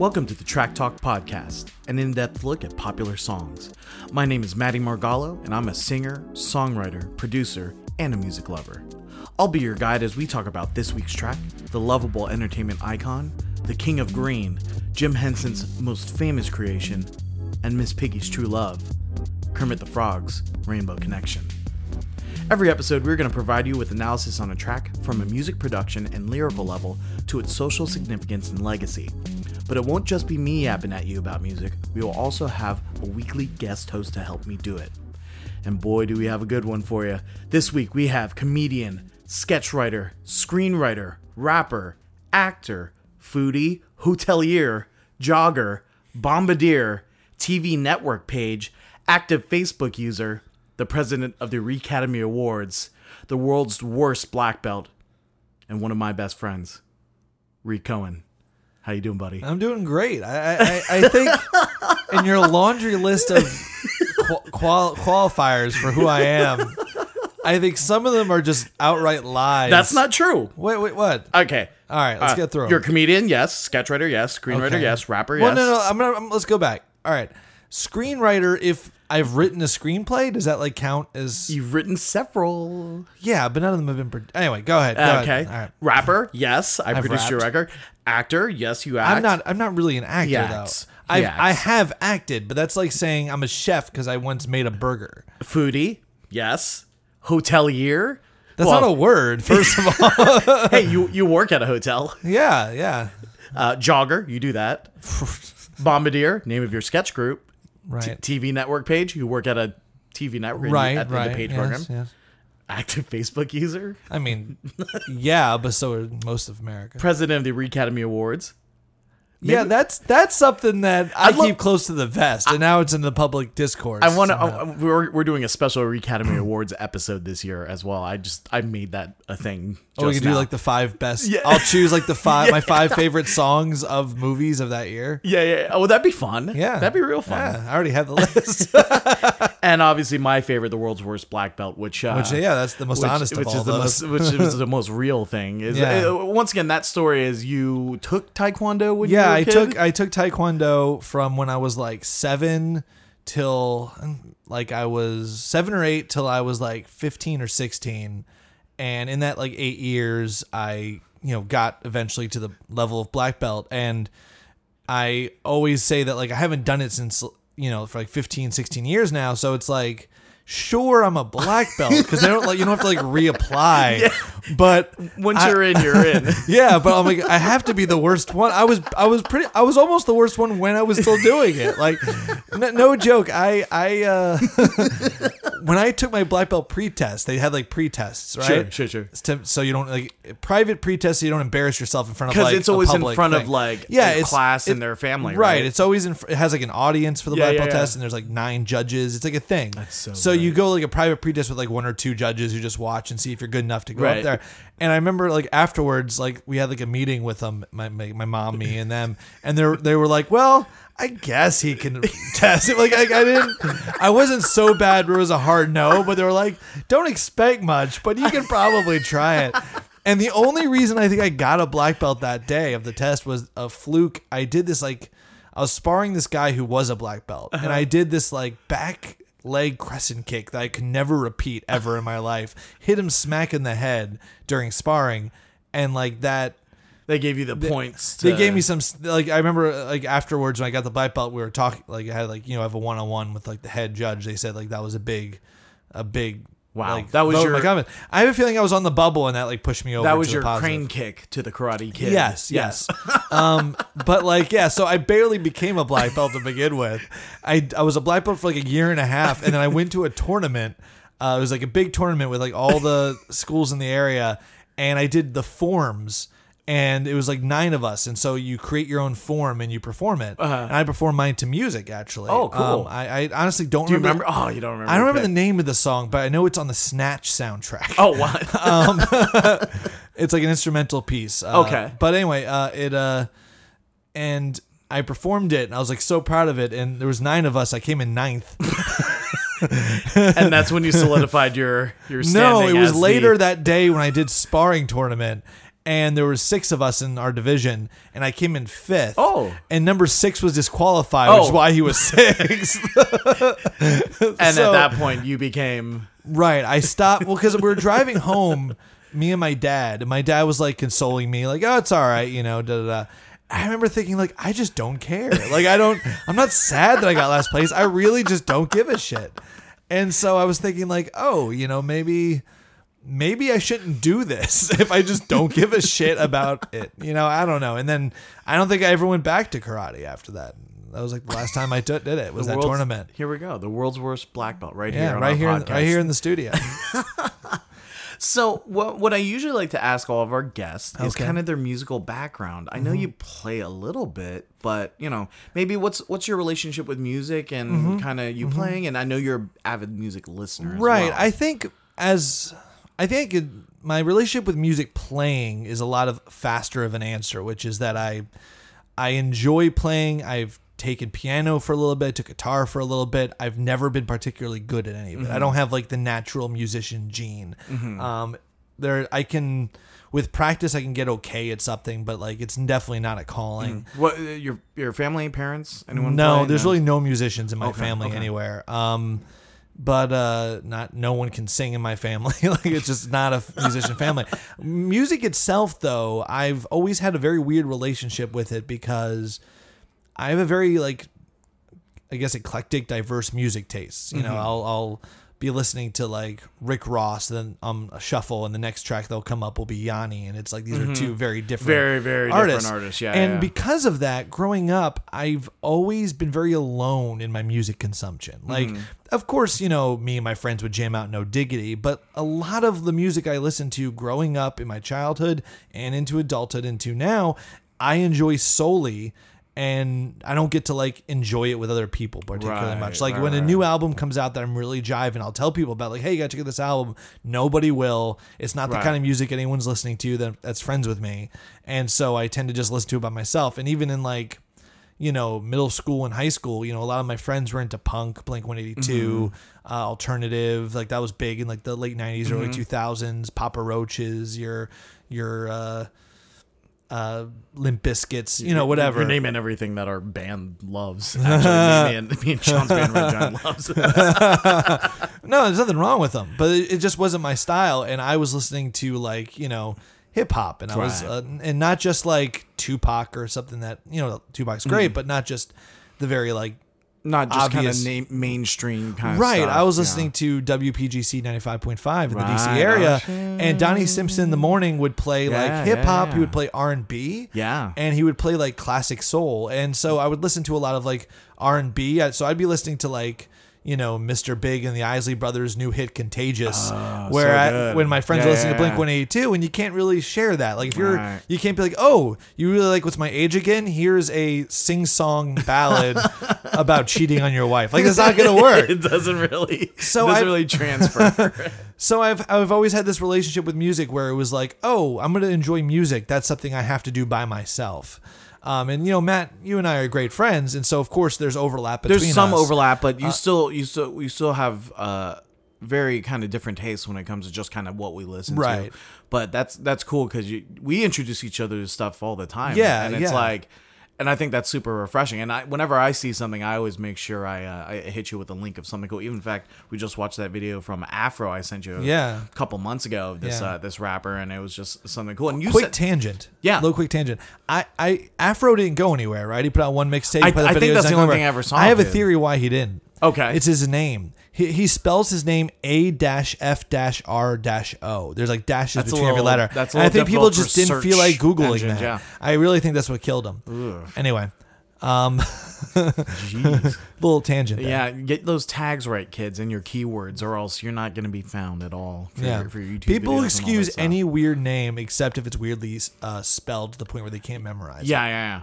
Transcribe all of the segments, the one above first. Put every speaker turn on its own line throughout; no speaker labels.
Welcome to the Track Talk Podcast, an in depth look at popular songs. My name is Maddie Margallo, and I'm a singer, songwriter, producer, and a music lover. I'll be your guide as we talk about this week's track, the lovable entertainment icon, the King of Green, Jim Henson's most famous creation, and Miss Piggy's true love, Kermit the Frog's Rainbow Connection. Every episode, we're going to provide you with analysis on a track from a music production and lyrical level to its social significance and legacy. But it won't just be me yapping at you about music, we will also have a weekly guest host to help me do it. And boy, do we have a good one for you. This week, we have comedian, sketch writer, screenwriter, rapper, actor, foodie, hotelier, jogger, bombardier, TV network page, active Facebook user, the president of the Academy Awards, the world's worst black belt, and one of my best friends, Arik Cohen. How you doing, buddy?
I'm doing great. I I, I think in your laundry list of qual- qualifiers for who I am, I think some of them are just outright lies.
That's not true.
Wait, wait, what?
Okay.
All right, let's
Uh,
get through 'em.
You're a comedian, yes. Sketchwriter, yes. Screenwriter,
Okay.
yes. Rapper,
Well,
yes.
no, no. I'm gonna. I'm, let's go back. All right, screenwriter. If I've written a screenplay, does that like count as?
You've written several.
Yeah, but none of them have been. Pro- anyway, go ahead. Go
okay.
Ahead. All right.
Rapper, yes. I
I've
produced your
rapped.
record. Actor, yes. You act.
I'm not. I'm not really an actor
He
though.
He
I've,
acts.
I have acted, but that's like saying I'm a chef because I once made a burger.
Foodie, yes. Hotelier.
That's
Well,
not a word. First of all,
hey, you you work at a hotel.
yeah, yeah.
Uh, jogger, you do that. Bombardier, name of your sketch group.
Right.
T- TV network page, you work at a TV network
right,
at the,
right.
the page
yes,
program.
yes.
Active Facebook user,
I mean, yeah, but so are most of America.
president of the Academy Awards.
Yeah, that's that's something that I
love-
keep close to the vest, and now it's in the public discourse.
I want to. we're we're doing a special Academy Awards episode this year as well. I just I made that a thing.
Oh, we can do like the five best.
Yeah.
I'll choose like the five my five favorite songs of movies of that year.
yeah yeah. Oh, that'd be fun.
Yeah,
that'd be real fun.
Yeah, I already have the list.
And obviously my favorite, the world's worst black belt, which uh,
Which yeah, that's the most
which,
honest
which
of all
is the most which is the most real thing. Is
Yeah.
uh, once again that story is you took taekwondo when you
yeah, I
kid?
took I took taekwondo from when I was like seven till like I was seven or eight till I was like fifteen or sixteen, and in that like eight years, I you know got eventually to the level of black belt, and I always say that like I haven't done it since you know for like 15, 16 years now, so it's like. Sure, I'm a black belt because they don't like you don't have to like reapply, but
Once
I-
you're in, you're in.
yeah, but I'm like, I have to be the worst one. I was, I was pretty, I was almost the worst one when I was still doing it. Like, no, no joke. I, I, uh, when I took my black belt pre-test, they had like pre-tests, right?
Sure, sure, sure.
To- so you don't like private pre-test, so you don't embarrass yourself in front of
Because
like
it's always in front of like
yeah, it's
class
it-
and their family,
right?
right?
It's always in. It has like an audience for the
Yeah,
black
yeah,
belt
yeah.
test, and there's like nine judges. It's like a thing.
That's so
So you go like a private pre-test with like one or two judges who just watch and see if you're good enough to go
Right.
up there. And I remember like afterwards, like we had like a meeting with them, my my, my mom, me, and them, and they they were like, well. I guess he can test it. Like I, I didn't, I wasn't so bad where it was a hard no, but they were like, "Don't expect much, but you can probably try it." And the only reason I think I got a black belt that day of the test was a fluke. I did this like I was sparring this guy who was a black belt, and uh-huh. I did this like back leg crescent kick that I could never repeat ever in my life. Hit him smack in the head during sparring, and like that.
They gave you the points. To,
They gave me some like I remember like afterwards when I got the black belt, we were talking like I had like you know I have a one on one with like the head judge. They said like that was a big, a big.
Wow.
like,
That was your-
my comment. I have a feeling I was on the bubble and that like pushed me over.
that was your crane kick to the Karate Kid.
Yes, yes. um, but like, yeah, so I barely became a black belt to begin with. I, I was a black belt for like a year and a half, and then I went to a tournament. Uh, it was like a big tournament with like all the schools in the area, and I did the forms. And it was like nine of us, and so you create your own form and you perform it. And I perform mine to music, actually.
Uh-huh. Oh, cool.
Um, I, I honestly don't
Do you
remember.
remember? Oh, you don't remember.
I don't remember the name of the song, but I know it's on the Snatch soundtrack.
Oh, what?
Um, it's like an instrumental piece. Uh,
Okay.
But anyway, uh, it uh, and I performed it, and I was like so proud of it. And there was nine of us. I came in ninth.
and that's when you solidified your your.
no, it was
as the-
later that day when I did sparring tournament, and there were six of us in our division, and I came in fifth.
Oh.
and number six was disqualified, which is
Oh.
why he was sixth.
And
So-
at that point, you became
Right. I stopped well because we were driving home, me and my dad, and my dad was like consoling me, like, "Oh, it's all right," you know. Da da da. I remember thinking, like, I just don't care. Like, I don't. I'm not sad that I got last place. I really just don't give a shit. And so I was thinking, like, oh, you know, maybe. Maybe I shouldn't do this if I just don't give a shit about it. You know, I don't know. And then I don't think I ever went back to karate after that. That was like the last time I t- did it. Was
the
that tournament?
Here we go. The world's worst black belt right here.
Yeah,
on
right
our
here, in,
podcast.
right here in the studio.
So what what I usually like to ask all of our guests is kind of their musical background. I know mm-hmm. you play a little bit, but you know maybe what's what's your relationship with music and mm-hmm. kind of you mm-hmm. playing. And I know you're an avid music listener, as
right
well.
i think as i think it, my relationship with music playing is a lot of faster of an answer which is that i i enjoy playing i've taken piano for a little bit took guitar for a little bit i've never been particularly good at any of it i don't have like the natural musician gene um there i can with practice i can get okay at something but like it's definitely not a calling
what uh, your your family, parents, anyone?
no,
play?
there's really no musicians in my
Okay,
family
okay.
anywhere. Um, but uh, not no one can sing in my family. like it's just not a musician family. Music itself, though, I've always had a very weird relationship with it because I have a very like, I guess eclectic, diverse music tastes. You know,
Mm-hmm.
I'll I'll be listening to like Rick Ross, then um a shuffle, and the next track they'll come up will be Yanni, and it's like these are two very different,
Mm-hmm. Very, very different artists, yeah,
and
yeah.
because of that, growing up, I've always been very alone in my music consumption. Like,
Mm-hmm.
of course, you know, me and my friends would jam out no diggity, but a lot of the music I listened to growing up in my childhood and into adulthood into now, I enjoy solely. And I don't get to like enjoy it with other people particularly
Right,
much. Like
right,
when a new album comes out that I'm really jiving, I'll tell people about like, hey, you gotta get this album. Nobody will. It's not the kind of music anyone's listening to that that's friends with me. And so I tend to just listen to it by myself. And even in like, you know, middle school and high school, you know, a lot of my friends were into punk, Blink 182, uh, alternative, like that was big in like the late 90s, early 2000s, Papa Roaches, your your uh uh Limp Bizkits, you know, whatever.
You're naming everything that our band loves. Actually, me, and, me and Sean's band, Red Giant, loves.
No, there's nothing wrong with them, but it, it just wasn't my style. And I was listening to like you know hip hop, and I was uh, and not just like Tupac or something that you know Tupac's great, but not just the very like
Not just kind of
Obvious.
na- mainstream kind of
right.
stuff,
I was
yeah.
listening to WPGC ninety five point five in the DC area, and Donnie Simpson in the morning would play
Yeah,
like hip hop.
yeah,
He would play R and B.
Yeah.
and he would play like classic soul and so i would listen to a lot of like r&b so i'd be listening to like you know mr big and the isley brothers new hit contagious ah, where
Oh, so
I, when my friends
Yeah,
are listening
yeah,
to blink 182 and you can't really share that like if you're
Right.
you can't be like oh you really like what's my age again here's a sing-song ballad about cheating on your wife like it's not gonna work
it doesn't really.
So
doesn't
I've-
really transfer.
so I've I've always had this relationship with music where it was like, oh, I'm gonna enjoy music. That's something I have to do by myself. Um, and you know, Matt, you and I are great friends, and so of course there's overlap between
There's some
us. Uh,
overlap, but you still, you still, you still have uh, very kind of different tastes when it comes to just kind of what we listen
Right.
to. But that's that's cool because we introduce each other to stuff all the time.
Yeah,
and it's
yeah.
like. And I think that's super refreshing. And I, whenever I see something, I always make sure I, uh, I hit you with a link of something cool. Even in fact, we just watched that video from Afro I sent you
Yeah.
a couple months ago. of This
Yeah.
uh, this rapper, and it was just something cool. And you
quick
said,
tangent.
Yeah.
little quick tangent. I, I Afro didn't go anywhere, right? He put out one mixtape.
I- I think that's the only thing I ever saw
I have a theory why he didn't.
Okay.
it's his name. He, he spells his name A dash F dash R dash O. There's like dashes
That's
between every
little-
letter.
that's a
and I think people just didn't feel like googling
engines,
that.
yeah.
I really think that's what killed him. Anyway, um,
Jeez.
little tangent. There.
Yeah, get those tags right, kids, and your keywords, or else you're not going to be found at all for,
Yeah.
your, for your YouTube
People
videos and all
excuse any weird name except if it's weirdly uh, spelled to the point where they can't memorize. it.
Yeah, yeah,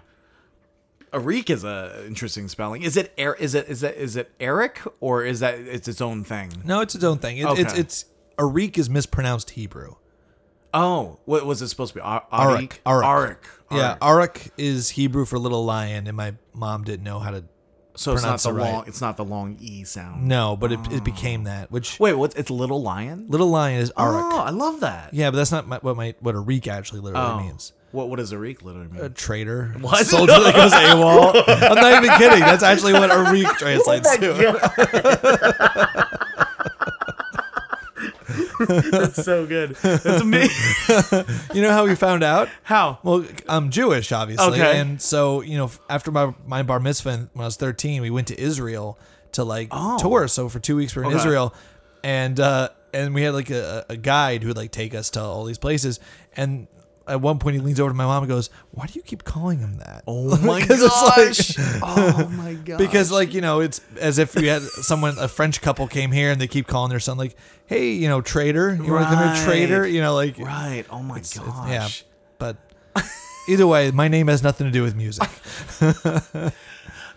Arik is a interesting spelling. Is it Er- is it is it is it Eric or is that it's its own thing?
No, it's its own thing. It,
Okay.
It's it's Arik is mispronounced Hebrew.
Oh, what was it supposed to be? Ar-
Arik.
Arik.
Arik.
Arik.
Yeah, Arik is Hebrew for little lion, and my mom didn't know how to
So it's not
pronounce
the
right.
long. It's not the long e sound.
No, but it, it became that. Which
Wait, what? It's little lion.
little lion is arak.
Oh, I love that.
Yeah, but that's not my, what my what Arik actually literally
Oh.
means.
What? What does a literally mean?
A traitor,
What?
soldier that goes AWOL. I'm not even kidding. That's actually what Arik translates
Oh
to.
That's so good. That's amazing.
You know how we found out?
How?
Well, I'm Jewish, obviously,
Okay.
and so you know, after my my bar mitzvah when I was 13, we went to Israel to like
Oh.
tour. So for two weeks we were in
Okay.
Israel, and uh, and we had like a, a guide who would like take us to all these places. And at one point, he leans over to my mom and goes, "Why do you keep calling him that?"
Oh my gosh.
it's like-
oh my god.
because like you know it's as if we had someone a french couple came here and they keep calling their son like hey you know traitor you want to come here traitor you know like
Right. Oh my
it's-
gosh.
yeah but either way my name has nothing to do with music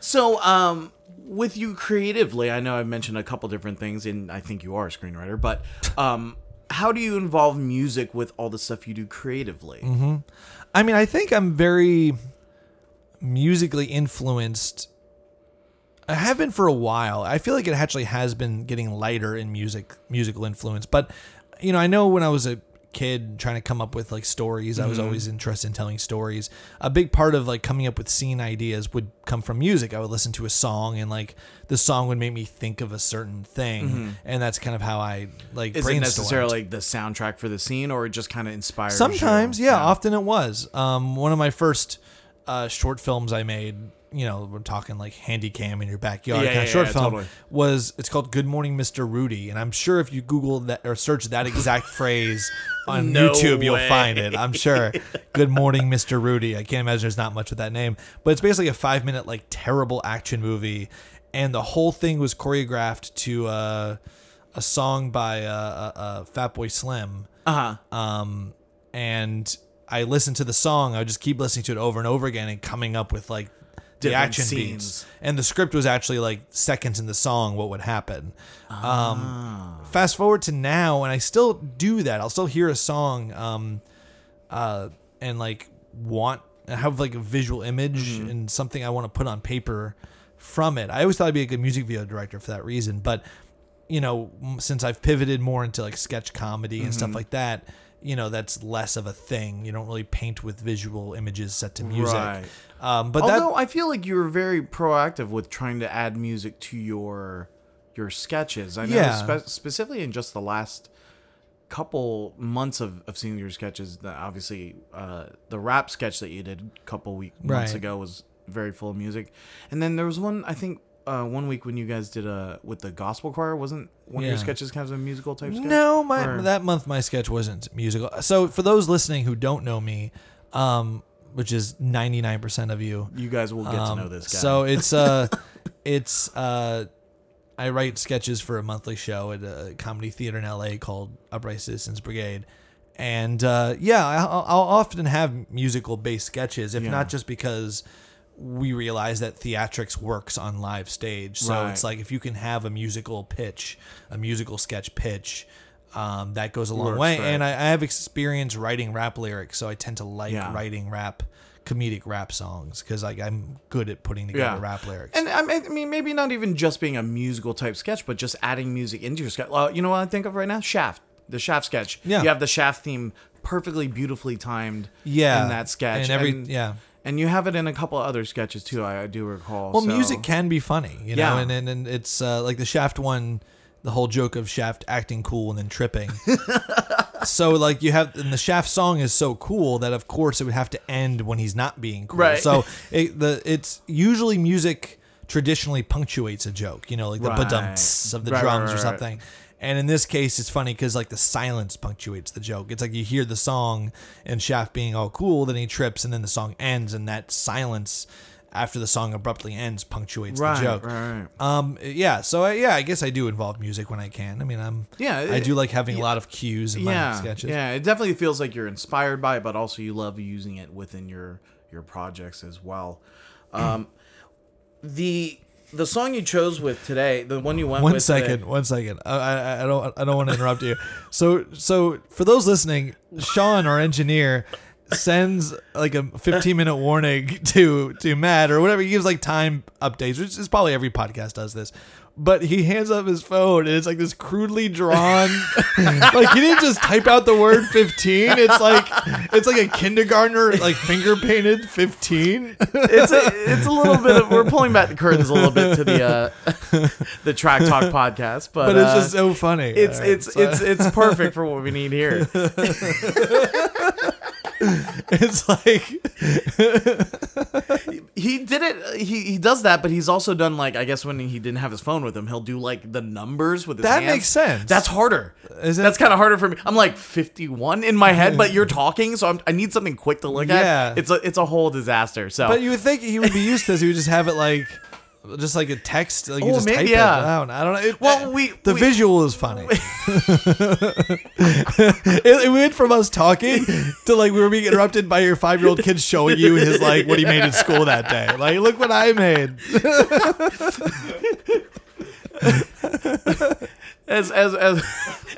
So, um, with you creatively, I know I've mentioned a couple different things, and I think you are a screenwriter. But, um, how do you involve music with all the stuff you do creatively?
Mm-hmm. i mean i think i'm very musically influenced i have been for a while i feel like it actually has been getting lighter in music musical influence but you know i know when i was a kid trying to come up with like stories. I was always interested in telling stories. A big part of like coming up with scene ideas would come from music. I would listen to a song and like the song would make me think of a certain thing. And that's kind of how i like
Is it necessarily like the soundtrack for the scene, or it just kind of inspires?
Sometimes,
you?
yeah, Often it was. Um, one of my first uh, short films I made, you know, we're talking like handy cam in your backyard
Yeah,
kind of
yeah,
short
yeah,
film,
totally.
was it's called Good Morning, Mr. Rudy, and I'm sure if you Google that or search that exact phrase on
No
YouTube, you'll find it. I'm sure. Good Morning, Mr. Rudy. I can't imagine there's not much with that name, but it's basically a five minute like terrible action movie, and the whole thing was choreographed to uh, a song by uh, uh, uh, Fatboy Slim
Uh huh.
um, and I listened to the song. I would just keep listening to it over and over again and coming up with like the action
scenes.
beats. And the script was actually like seconds in the song what would happen.
Ah.
Um, fast forward to now, and I still do that. I'll still hear a song, um, uh, and like want have like a visual image
Mm-hmm.
and something I want to put on paper from it. I always thought I'd be a good music video director for that reason, but you know, since I've pivoted more into like sketch comedy and
Mm-hmm.
stuff like that, you know, that's less of a thing. You don't really paint with visual images set to music.
Right.
Um, but
Although
that
I feel like you were very proactive with trying to add music to your your sketches. I know
Yeah.
spe- specifically in just the last couple months of, of seeing your sketches. That obviously uh, the rap sketch that you did a couple week months
Right.
ago was very full of music, and then there was one I think. Uh, one week when you guys did a with the gospel choir, wasn't one of your
Yeah.
sketches kind of a musical type sketch?
no, my
Or-
that month my sketch wasn't musical. So for those listening who don't know me, um, which is ninety nine percent of you,
you guys will get to
Um,
know this guy.
So it's uh it's uh I write sketches for a monthly show at a comedy theater in LA called Upright Citizens Brigade. And uh, yeah, I- I'll, I'll often have musical based sketches, if
Yeah.
not just because we realize that theatrics works on live stage. So
Right.
it's like if you can have a musical pitch, a musical sketch pitch, um, that goes a long
Works,
way.
right.
And I, I have experience writing rap lyrics, so I tend to like
Yeah.
writing rap, comedic rap songs because like I'm good at putting together
Yeah.
rap lyrics.
And I mean, maybe not even just being a musical type sketch, but just adding music into your sketch. Uh, you know what I think of right now? Shaft, the Shaft sketch.
Yeah.
you have the Shaft theme perfectly, beautifully timed.
yeah,
in that sketch,
and every yeah.
And you have it in a couple other sketches too. I, I do recall.
Well,
so-
music can be funny, you know,
Yeah.
and, and and it's uh, like the Shaft one, the whole joke of Shaft acting cool and then tripping. so like you have, and the Shaft song is so cool that of course it would have to end when he's not being cool.
Right.
So it, the it's usually music traditionally punctuates a joke, you know, like the
Right.
ba-dum of the
Right,
drums
right,
or something. And in this case, it's funny because like the silence punctuates the joke. It's like you hear the song and Shaft being all cool, then he trips, and then the song ends, and that silence after the song abruptly ends punctuates
right,
the joke.
right, right.
Um, yeah. So I, yeah, I guess I do involve music when I can. I mean, I'm
Yeah,
I do like having a lot of cues in my
Yeah,
sketches.
yeah. It definitely feels like you're inspired by it, but also you love using it within your your projects as well. Um, the the song you chose with today, the one you went
One
with
second,
today-
one second. I, I, I don't I don't want to interrupt you. So so for those listening, Sean, our engineer, sends like a 15 minute warning to to Matt or whatever. He gives like time updates, which is probably every podcast does this. But he hands up his phone and it's like this crudely drawn, like he didn't just type out the word 15. It's like it's like a kindergartner like finger painted 15.
it's a, it's a little bit of we're pulling back the curtains a little bit to the uh, the track talk podcast, but,
But it's
uh,
just so funny.
it's
right,
it's
so-
it's it's perfect for what we need here.
it's like
He did it. He he does that, but he's also done like I guess when he didn't have his phone with him, he'll do like the numbers with his
That
hands.
makes sense.
That's harder.
Is it-
That's kind of harder for me. I'm like 51 in my head, but you're talking, so I'm, I need something quick to look
Yeah.
at. It's a it's a whole disaster. So
But you would think he would be used to this. He would just have it like, just like a text. Like you
Oh,
just
maybe,
type
yeah.
it. I don't, know. I don't know. It-
Well, eh, we-
the
we-
visual is funny. it, it went from us talking to like we were being interrupted by your five year old kid showing you his like what he made in school that day. Like, look what I made.
as as as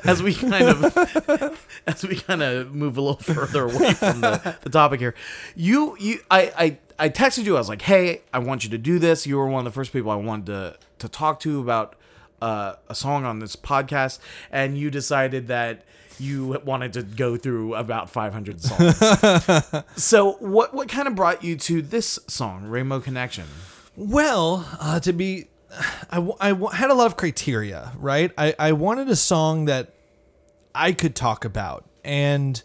as we kind of as we kind of move a little further away from the, the topic here you you I, I i texted you i was like hey i want you to do this. You were one of the first people i wanted to to talk to about uh, a song on this podcast and you decided that you wanted to go through about 500 songs. So what what kind of brought you to this song rainbow connection?
Well, uh, to be, I, I had a lot of criteria, right? I, I wanted a song that I could talk about, and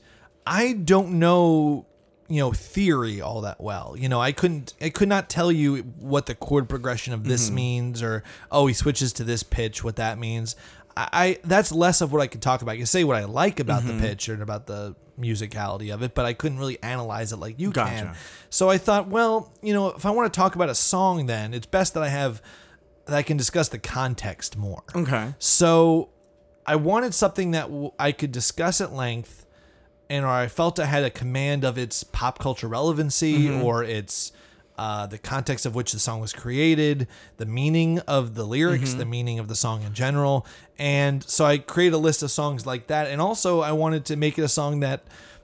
I don't know, you know, theory all that well. You know, I couldn't, I could not tell you what the chord progression of this mm-hmm. means, or oh, he switches to this pitch, what that means. I, I that's less of what I could talk about. I can say what I like about the mm-hmm. pitch and about the musicality of it, but I couldn't really analyze it like you can. So I thought, well, you know, if I want to talk about a song, then it's best that I have that I can discuss the context more.
okay
So I wanted something that w- I could discuss at length, and or I felt I had a command of its pop culture relevancy or its uh, the context of which the song was created, the meaning of the lyrics, the meaning of the song in general, and so I created a list of songs like that, and also I wanted to make it a song that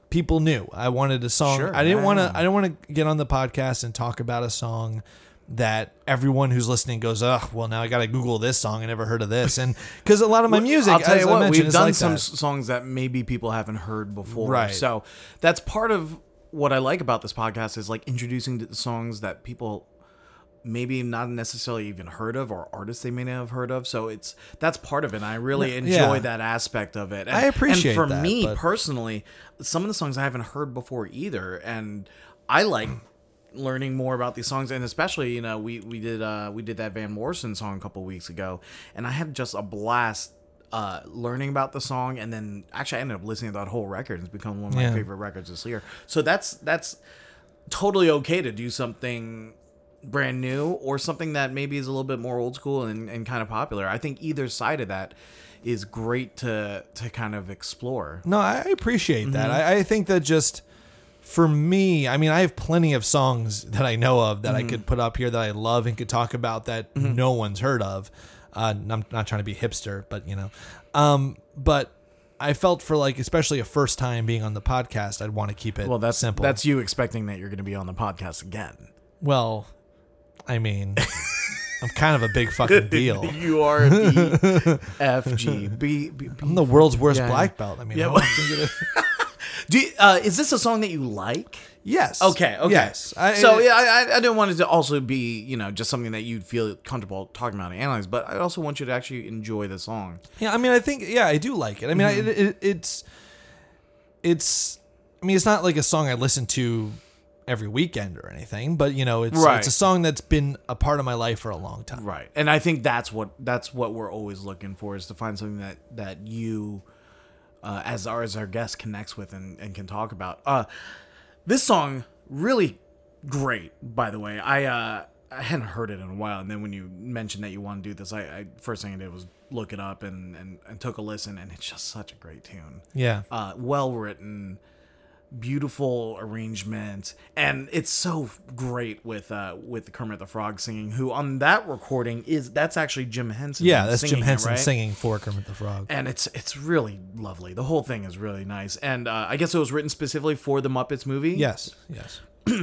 people knew. I wanted a song.
Sure,
I didn't want to. I didn't want to get on the podcast and talk about a song that everyone who's listening goes, "Ugh, well now I got to Google this song. I never heard of this." And because a lot of my music,
I'll tell
as
you what, we've done
like
some
that.
songs that maybe people haven't heard before.
Right.
So that's part of what I like about this podcast is like introducing the songs that people maybe not necessarily even heard of or artists they may not have heard of. So it's that's part of it. And I really enjoy
Yeah.
that aspect of it. And,
I appreciate
And for
that,
me
but-
personally, some of the songs I haven't heard before either, and I like learning more about these songs and especially you know we we did uh we did that van morrison song a couple weeks ago and i had just a blast uh learning about the song and then actually i ended up listening to that whole record it's become one of my
Yeah.
favorite records this year so that's that's totally okay to do something brand new or something that maybe is a little bit more old school and, and kind of popular i think either side of that is great to to kind of explore
No, I appreciate that.
Mm-hmm.
I, I think that just for me, I mean, I have plenty of songs that I know of that
Mm-hmm.
I could put up here that I love and could talk about that no one's heard of. Uh, I'm not trying to be hipster, but you know, um, but I felt for like, especially a first time being on the podcast, I'd want to keep it
well that's
simple.
that's you expecting that you're going to be on the podcast again
well, I mean, I'm kind of a big fucking deal.
You are the FG. B, B, B.
I'm the world's worst
Yeah.
black belt. I mean,
Yeah, well- Do you, uh, is this a song that you like?
yes.
Okay. Okay.
Yes. I,
so yeah, I, I- I didn't want it to also be you know just something that you'd feel comfortable talking about and analyze, but I also want you to actually enjoy the song.
Yeah, I mean, I think yeah, I do like it. I mean, I, it, it, it's it's. I mean, it's not like a song I listen to every weekend or anything, but you know, it's
Right.
it's a song that's been a part of my life for a long time.
Right. And I think that's what that's what we're always looking for is to find something that that you uh, as our as our guest connects with and, and can talk about. Uh this song really great, by the way. I uh I hadn't heard it in a while, and then when you mentioned that you want to do this, I, I first thing I did was look it up and, and, and took a listen, and it's just such a great tune.
Yeah,
Uh, well written, beautiful arrangement and it's so great with uh with Kermit the Frog singing who on that recording is that's actually Jim Henson
Yeah, that's Jim
it,
Henson
right?
singing for Kermit the Frog.
and it's it's really lovely the whole thing is really nice and uh, I guess it was written specifically for the Muppets movie
Yes, yes.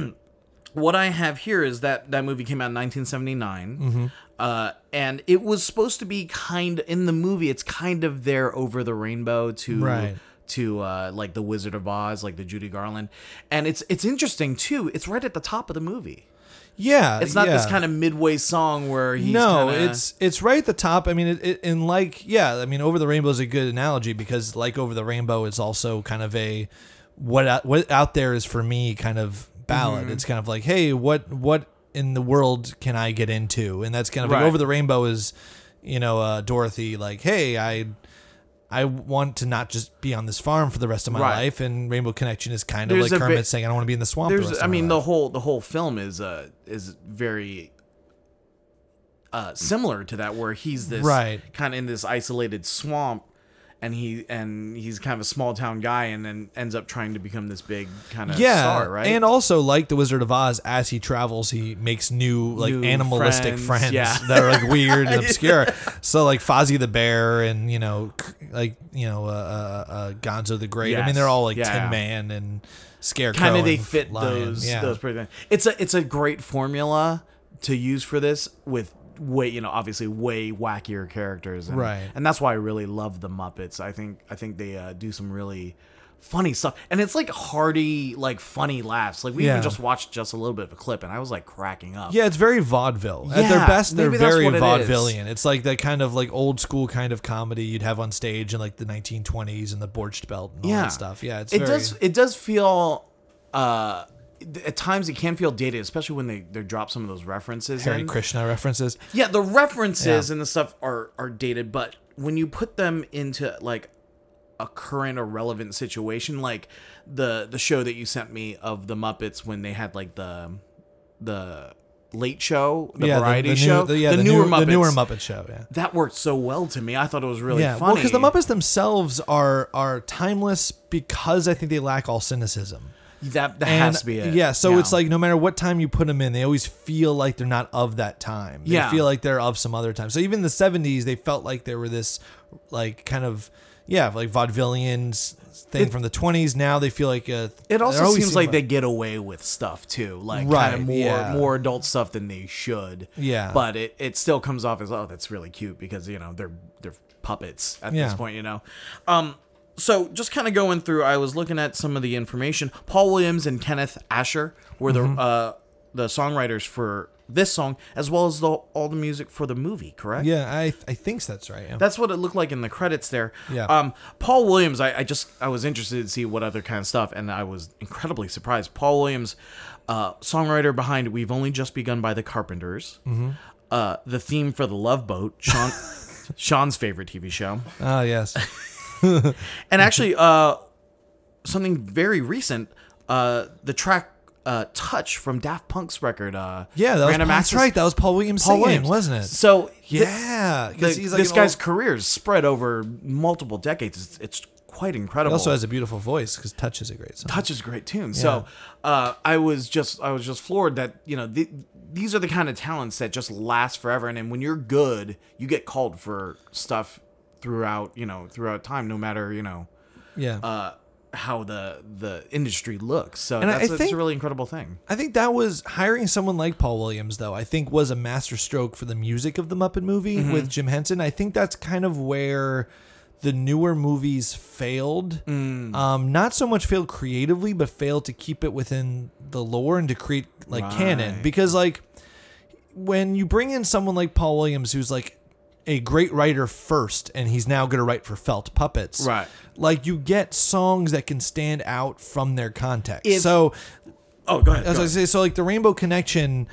what I have here is that that movie came out in 1979,
Mm-hmm.
uh, and it was supposed to be kind in the movie. It's kind of there over the rainbow to
Right.
To uh, like the Wizard of Oz, like the Judy Garland, and it's it's interesting too. It's right at the top of the movie.
Yeah,
It's not this kind of midway song where he's
no,
kinda,
it's it's right at the top. I mean, it, it and like yeah, I mean, over the rainbow is a good analogy because like over the rainbow is also kind of a what out, what out there is for me kind of ballad.
Mm-hmm.
It's kind of like hey, what what in the world can I get into? And that's kind of like over the rainbow is you know uh, Dorothy like hey I. I want to not just be on this farm for the rest of my
Right.
life, and Rainbow Connection is kind of
There's
like
a
Kermit
bit-
saying, "I don't want to be in the swamp." the
there's
rest
I
of my
mean the
life."
whole the whole film is uh is very uh similar to that where he's this
Right.
kind of in this isolated swamp and he and he's kind of a small town guy and then ends up trying to become this big kind of
yeah,
star right
And also, like the Wizard of Oz, as he travels, he makes new like
New
animalistic
friends,
friends,
yeah.
that are like weird and obscure. So like Fozzie the Bear and you know like you know uh, uh, uh, Gonzo the Great. I mean, they're all like
yeah.
Tin Man and Scarecrow.
kind of they fit
Lion.
those
Yeah.
those pretty it's a it's a great formula to use for this with way you know obviously way wackier characters and,
Right.
and that's why I really love the Muppets I think I think they uh, do some really funny stuff and it's like hearty like funny laughs like we
Yeah.
even just watched just a little bit of a clip and I was like cracking up
Yeah, it's very vaudeville. At their best, they're very
what it
vaudevillian. It's like that kind of like old school kind of comedy you'd have on stage in like the 1920s and the Borscht Belt and all
yeah
that stuff. Yeah, it's
it
very,
does it does feel uh at times it can feel dated especially when they they drop some of those references
Hare
in.
Krishna references.
Yeah, the references
Yeah.
and the stuff are are dated, but when you put them into like a current or relevant situation, like the the show that you sent me of the Muppets when they had like the the late show, the
yeah,
variety
the, the
show,
New, the, yeah,
the,
the,
newer
new,
Muppets.
the newer Muppet show. Yeah.
That worked so well to me. I thought it was really
yeah, well,
funny.
because the Muppets themselves are are timeless because I think they lack all cynicism.
That that
And
has to be it.
yeah, so it's like no matter what time you put them in, they always feel like they're not of that time. They
Yeah.
feel like they're of some other time. So even the '70s, they felt like they were this, like kind of, yeah, like vaudevillian thing
It-
from the '20s. Now they feel like a.
It also seems
seem
like they get away with stuff too, like kind of more
yeah.
more adult stuff than they should.
Yeah.
but it, it still comes off as oh that's really cute because you know they're they're puppets at this point, you know. Um, so just kind of going through, I was looking at some of the information. Paul Williams and Kenneth Ascher were
Mm-hmm.
the uh the songwriters for this song as well as the all the music for the movie. Correct?
Yeah, I I think that's right. Yeah.
That's what it looked like in the credits there.
Yeah.
Um, Paul Williams, I, I just I was interested to see what other kind of stuff, and I was incredibly surprised. Paul Williams, uh, songwriter behind "We've Only Just Begun" by the Carpenters,
Mm-hmm.
uh, the theme for the Love Boat, Sean, Sean's favorite TV show,
Ah, yes.
And actually, uh, something very recent, uh, the track uh, "Touch" from Daft Punk's record. Uh,
Yeah, that was,
Random
that's
Access-
right. That was Paul Williams
Paul
singing,
Williams,
wasn't it?
So
yeah,
the-
because like
this guy's
old-
career is spread over multiple decades. It's, it's quite
He
incredible.
also has a beautiful voice because Touch is a great song.
Touch is a great tune. So uh, I was just I was just floored that you know th- these are the kind of talents that just last forever. And then when you're good, you get called for stuff throughout you know throughout time, no matter you know
Yeah.
uh, how the the industry looks. So
And
that's,
I think-
a really incredible thing.
I think that was hiring someone like Paul Williams, though. I think was a masterstroke for the music of the Muppet movie
Mm-hmm.
with Jim Henson. I think that's kind of where the newer movies failed.
Mm.
Um, not so much failed creatively, but failed to keep it within the lore and to create like canon. Because like when you bring in someone like Paul Williams, who's like a great writer first, and he's now going to write for Felt Puppets,
Right.
Like you get songs that can stand out from their context.
If-
so
Oh, go ahead.
as I say, so like the Rainbow Connection,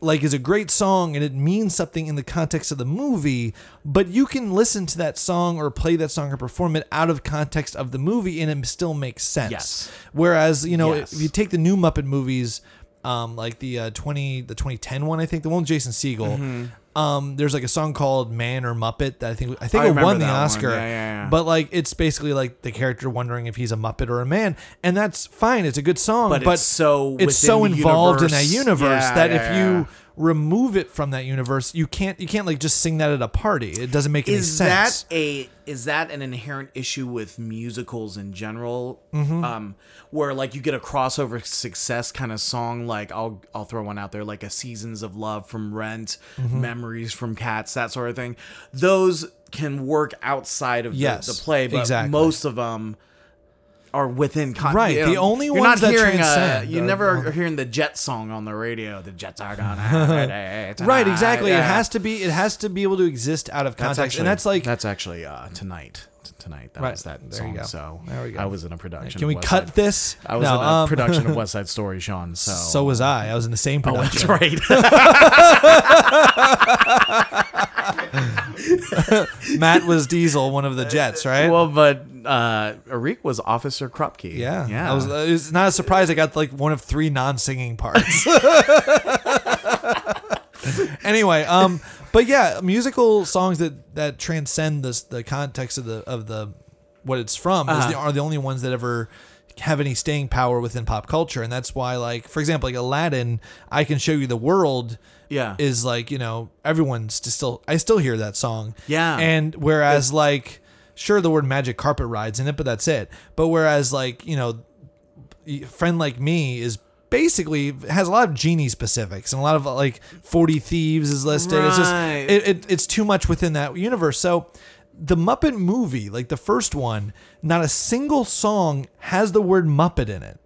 like is a great song and it means something in the context of the movie, but you can listen to that song or play that song or perform it out of context of the movie and it still makes sense.
Yes.
Whereas you know
Yes.
if you take the new Muppet movies, um, like the uh, twenty the twenty ten one, I think the one with Jason Segel.
Mm-hmm.
Um, there's like a song called "Man or Muppet" that I think I think
I
it won the. Oscar.
Yeah, yeah, yeah.
But like, it's basically like the character wondering if he's a Muppet or a man, and that's fine. It's a good song,
But
but,
it's so
it's so involved in that
universe.
universe that if you remove it from that universe, you can't you can't like just sing that at a party. It doesn't make any sense.
is that a is that an inherent issue with musicals in general
Mm-hmm.
um where like you get a crossover success kind of song like i'll i'll throw one out there like a seasons of love from rent
Mm-hmm.
memories from cats that sort of thing those can work outside of the- the, play but
exactly.
most of them are within con-
Right,
you
the only
you're
ones
not
that
hearing
transcend
you
are-
never are hearing the jet song on the radio the jets are gonna a day tonight.
Right, exactly. It has to be. It has to be able to exist out of context, and that's like.
that's actually uh, tonight. Tonight, that
Right,
was that
there you
song.
go.
So
There we go.
I was in a production.
Can we cut
Side-
this?
I was
No,
in a
um,
production of West Side Story, Sean. So
So was I. I was in the same
Oh,
production.
that's right.
Matt was Diesel, one of the Jets, right?
well, but uh, Arik was Officer Krupke.
yeah,
yeah.
I was, uh, it's not a surprise. I got like one of three non-singing parts. anyway, um, but yeah, musical songs that that transcend this the context of the of the what it's from
Uh-huh.
the, are the only ones that ever have any staying power within pop culture, and that's why, like, for example, like Aladdin, I can show you the world.
Yeah.
is like you know everyone's still I still hear that song.
Yeah.
and whereas like sure the word magic carpet rides in it, but that's it. But whereas like you know friend like me is basically has a lot of genie specifics and a lot of like 40 thieves is listed it's just it, it, it's too much within that universe so the muppet movie like the first one not a single song has the word muppet in it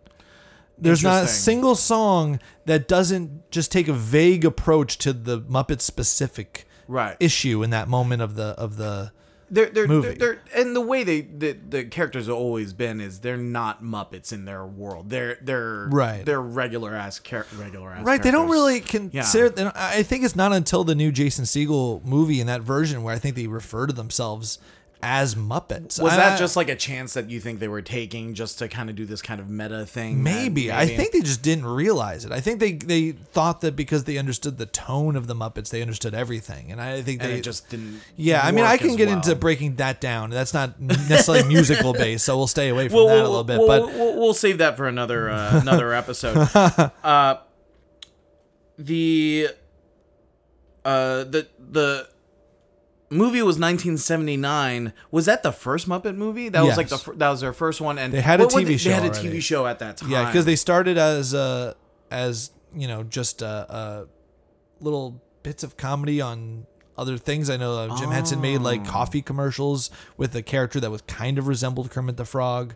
there's not a single song that doesn't just take a vague approach to the muppet specific
Right.
issue in that moment of the of the
they're, they're,
movie.
They're, they're, and the way they the, the characters have always been is they're not Muppets in their world. They're they're
Right.
They're regular ass char- regular ass.
Right, they don't really consider. don't- I think it's not until the new Jason Segel movie in that version where I think they refer to themselves as Muppets.
Was
I-
that just like a chance that you think they were taking just to kind of do this kind of meta thing?
maybe? I think they just didn't realize it. I think they they thought that because they understood the tone of the Muppets, they understood everything, and I think
and
they
just didn't.
Yeah, I mean, I can get
well.
into breaking that down. That's not necessarily musical based, so we'll stay away from
We'll,
that a
we'll,
little bit.
we'll,
but
we'll, we'll save that for another uh, another episode. uh, the uh, the the movie was 1979. Was that the first Muppet movie? That was like the
Yes.
fir- that was their first one, and
They had a
what-
TV show
They had a
already.
TV show at that time.
Yeah, because they started as uh, as you know just uh, uh, little bits of comedy on other things. I know uh, Jim Henson made like
Oh.
coffee commercials with a character that was kind of resembled Kermit the Frog,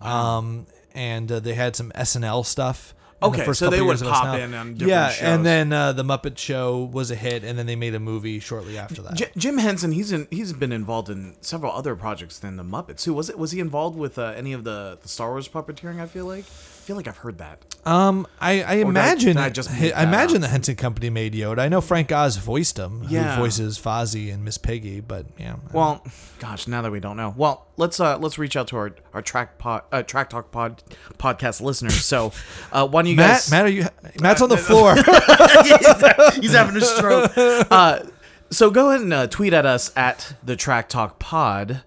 um, and uh, they had some SNL stuff. The
Okay,
first
so they would pop in on different
yeah,
shows.
and then uh, the Muppet Show was a hit, and then they made a movie shortly after that.
J- Jim Henson, he's in, he's been involved in several other projects than the Muppets. Who was it? Was he involved with uh, any of the, the Star Wars puppeteering? I feel like, feel like I've heard that.
Um, I, I imagine
did I just
I,
make that
imagine the Henson Company made Yoda. I know Frank Oz voiced him,
Yeah.
who voices Fozzie and Miss Piggy, but yeah.
Well, gosh, now that we don't know, well, let's uh let's reach out to our our track pod uh, track talk pod podcast listeners. So, uh, why don't you
Matt,
guys?
Matt, are you? Matt's on the floor.
he's having a stroke. Uh, so go ahead and uh, tweet at us at the Track Talk Pod.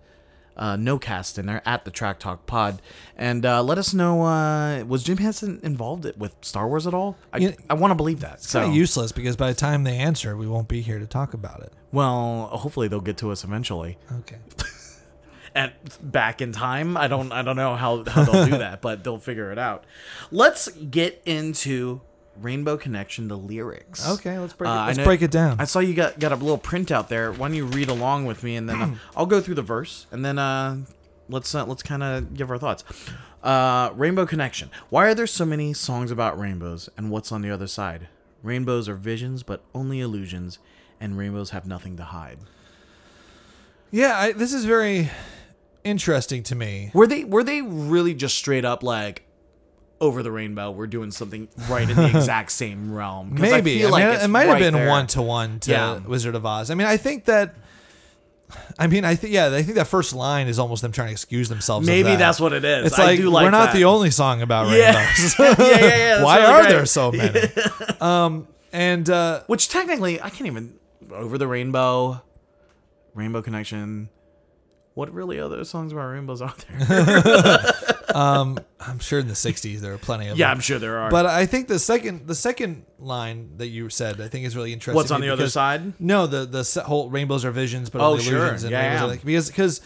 Uh, no cast in there at the Track Talk Pod, and uh, let us know. Uh, was Jim Henson involved with Star Wars at all? I,
You-
I want to believe that. So,
Kinda useless because by the time they answer, we won't be here to talk about it.
well, hopefully they'll get to us eventually.
Okay.
and back in time. I don't I don't know how, how they'll do that, but they'll figure it out. Let's get into Rainbow Connection, the lyrics.
Okay, let's break it-
Uh,
let's
know-
break it down.
I saw you got got a little printout there. Why don't you read along with me, and then uh, I'll go through the verse, and then uh, let's uh, let's kind of give our thoughts. Uh, Rainbow Connection. Why are there so many songs about rainbows, and what's on the other side? Rainbows are visions, but only illusions, and rainbows have nothing to hide.
Yeah, I, this is very interesting to me.
Were they were they really just straight up like over the rainbow? We're doing something right in the exact same realm.
Maybe
I feel
I
like
mean,
it's
it might have
right
been one to one to Wizard of Oz. I mean, I think that. I mean, I think yeah, I think that first line is almost them trying to excuse themselves.
Maybe
that.
that's what it is.
It's
I
like,
do like
we're not
that.
the only song about rainbows.
yeah, yeah, yeah.
Why
really
are
great.
there so many? um, and uh,
Which technically, I can't even. Over the Rainbow, Rainbow Connection. What really other songs about rainbows are there?
Um, I'm sure in the '60s there are plenty of.
yeah,
them.
I'm sure there are.
But I think the second the second line that you said I think is really interesting.
what's on the other side?
No, the the whole rainbows are visions, but
Oh,
only
sure.
illusions and
Yeah,
rainbows
yeah.
are like, because because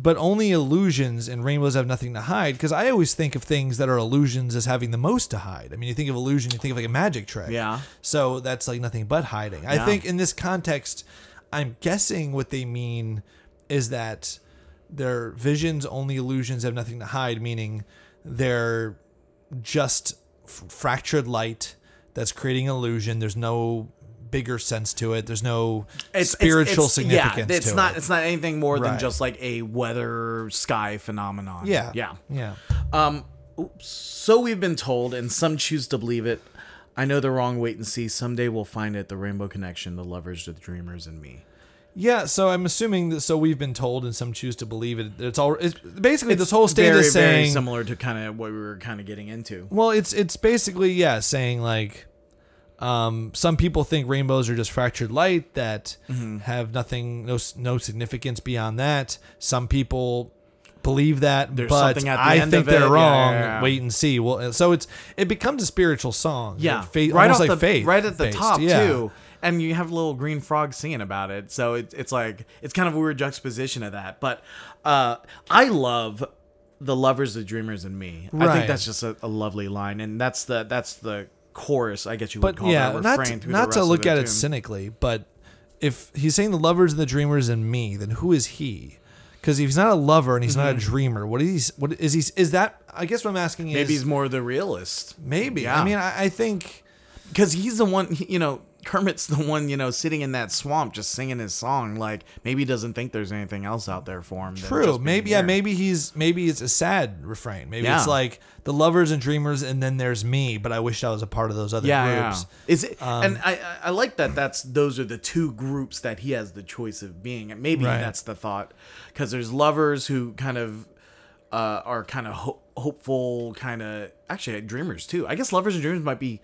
but only illusions and rainbows have nothing to hide. Because I always think of things that are illusions as having the most to hide. I mean, you think of illusion, you think of like a magic trick.
Yeah.
So that's like nothing but hiding. I think in this context, I'm guessing what they mean is that their visions only illusions have nothing to hide, meaning they're just f- fractured light that's creating illusion. There's no bigger sense to it. There's no spiritual significance
Yeah, it's
to
not.
it.
It's not anything more than just like a weather sky phenomenon.
yeah.
yeah.
Yeah.
Um, so we've been told, and some choose to believe it. I know the wrong. Wait and see. Someday we'll find it. The Rainbow Connection, the lovers, the dreamers, and me.
Yeah, so I'm assuming that so we've been told and some choose to believe it. It's all it's basically this whole stand
very,
is saying
very similar to kind of what we were kind of getting into.
Well, it's it's basically yeah, saying like um, some people think rainbows are just fractured light that
Mm-hmm.
have nothing, no no significance beyond that. Some people believe that,
There's
but
something at the
I think they're
Yeah,
wrong.
yeah, yeah.
Wait and see. Well, so it's it becomes a spiritual song.
Yeah,
Fa-
right
almost
off
like
the
faith,
right at the
based.
top
yeah.
too. And you have a little green frogs singing about it, so it, it's like it's kind of a weird juxtaposition of that. But uh, I love the lovers, the dreamers, and me. I think that's just a, a lovely line, and that's the that's the chorus. I guess you would
But
call
yeah,
that
not
refrain
not
the
to look at it cynically, but if he's saying the lovers and the dreamers and me, then who is he? Because if he's not a lover and he's not a dreamer, what is he? What is he? Is that? I guess what I'm asking is
Mm-hmm. Maybe he's more the realist.
maybe.
Yeah.
I mean, I, I think
because he's the one you know kermit's the one you know sitting in that swamp just singing his song like maybe he doesn't think there's anything else out there for him
true. Maybe yeah. Maybe he's maybe it's a sad refrain. Maybe
Yeah.
it's like the lovers and dreamers, and then there's me. But I wish I was a part of those other
yeah,
groups. Um,
yeah. Is it? and I, I- I like that. That's those are the two groups that he has the choice of being. And maybe
Right.
that's the thought, because there's lovers who kind of uh, are kind of ho- hopeful, kind of actually dreamers too. I guess lovers and dreamers might be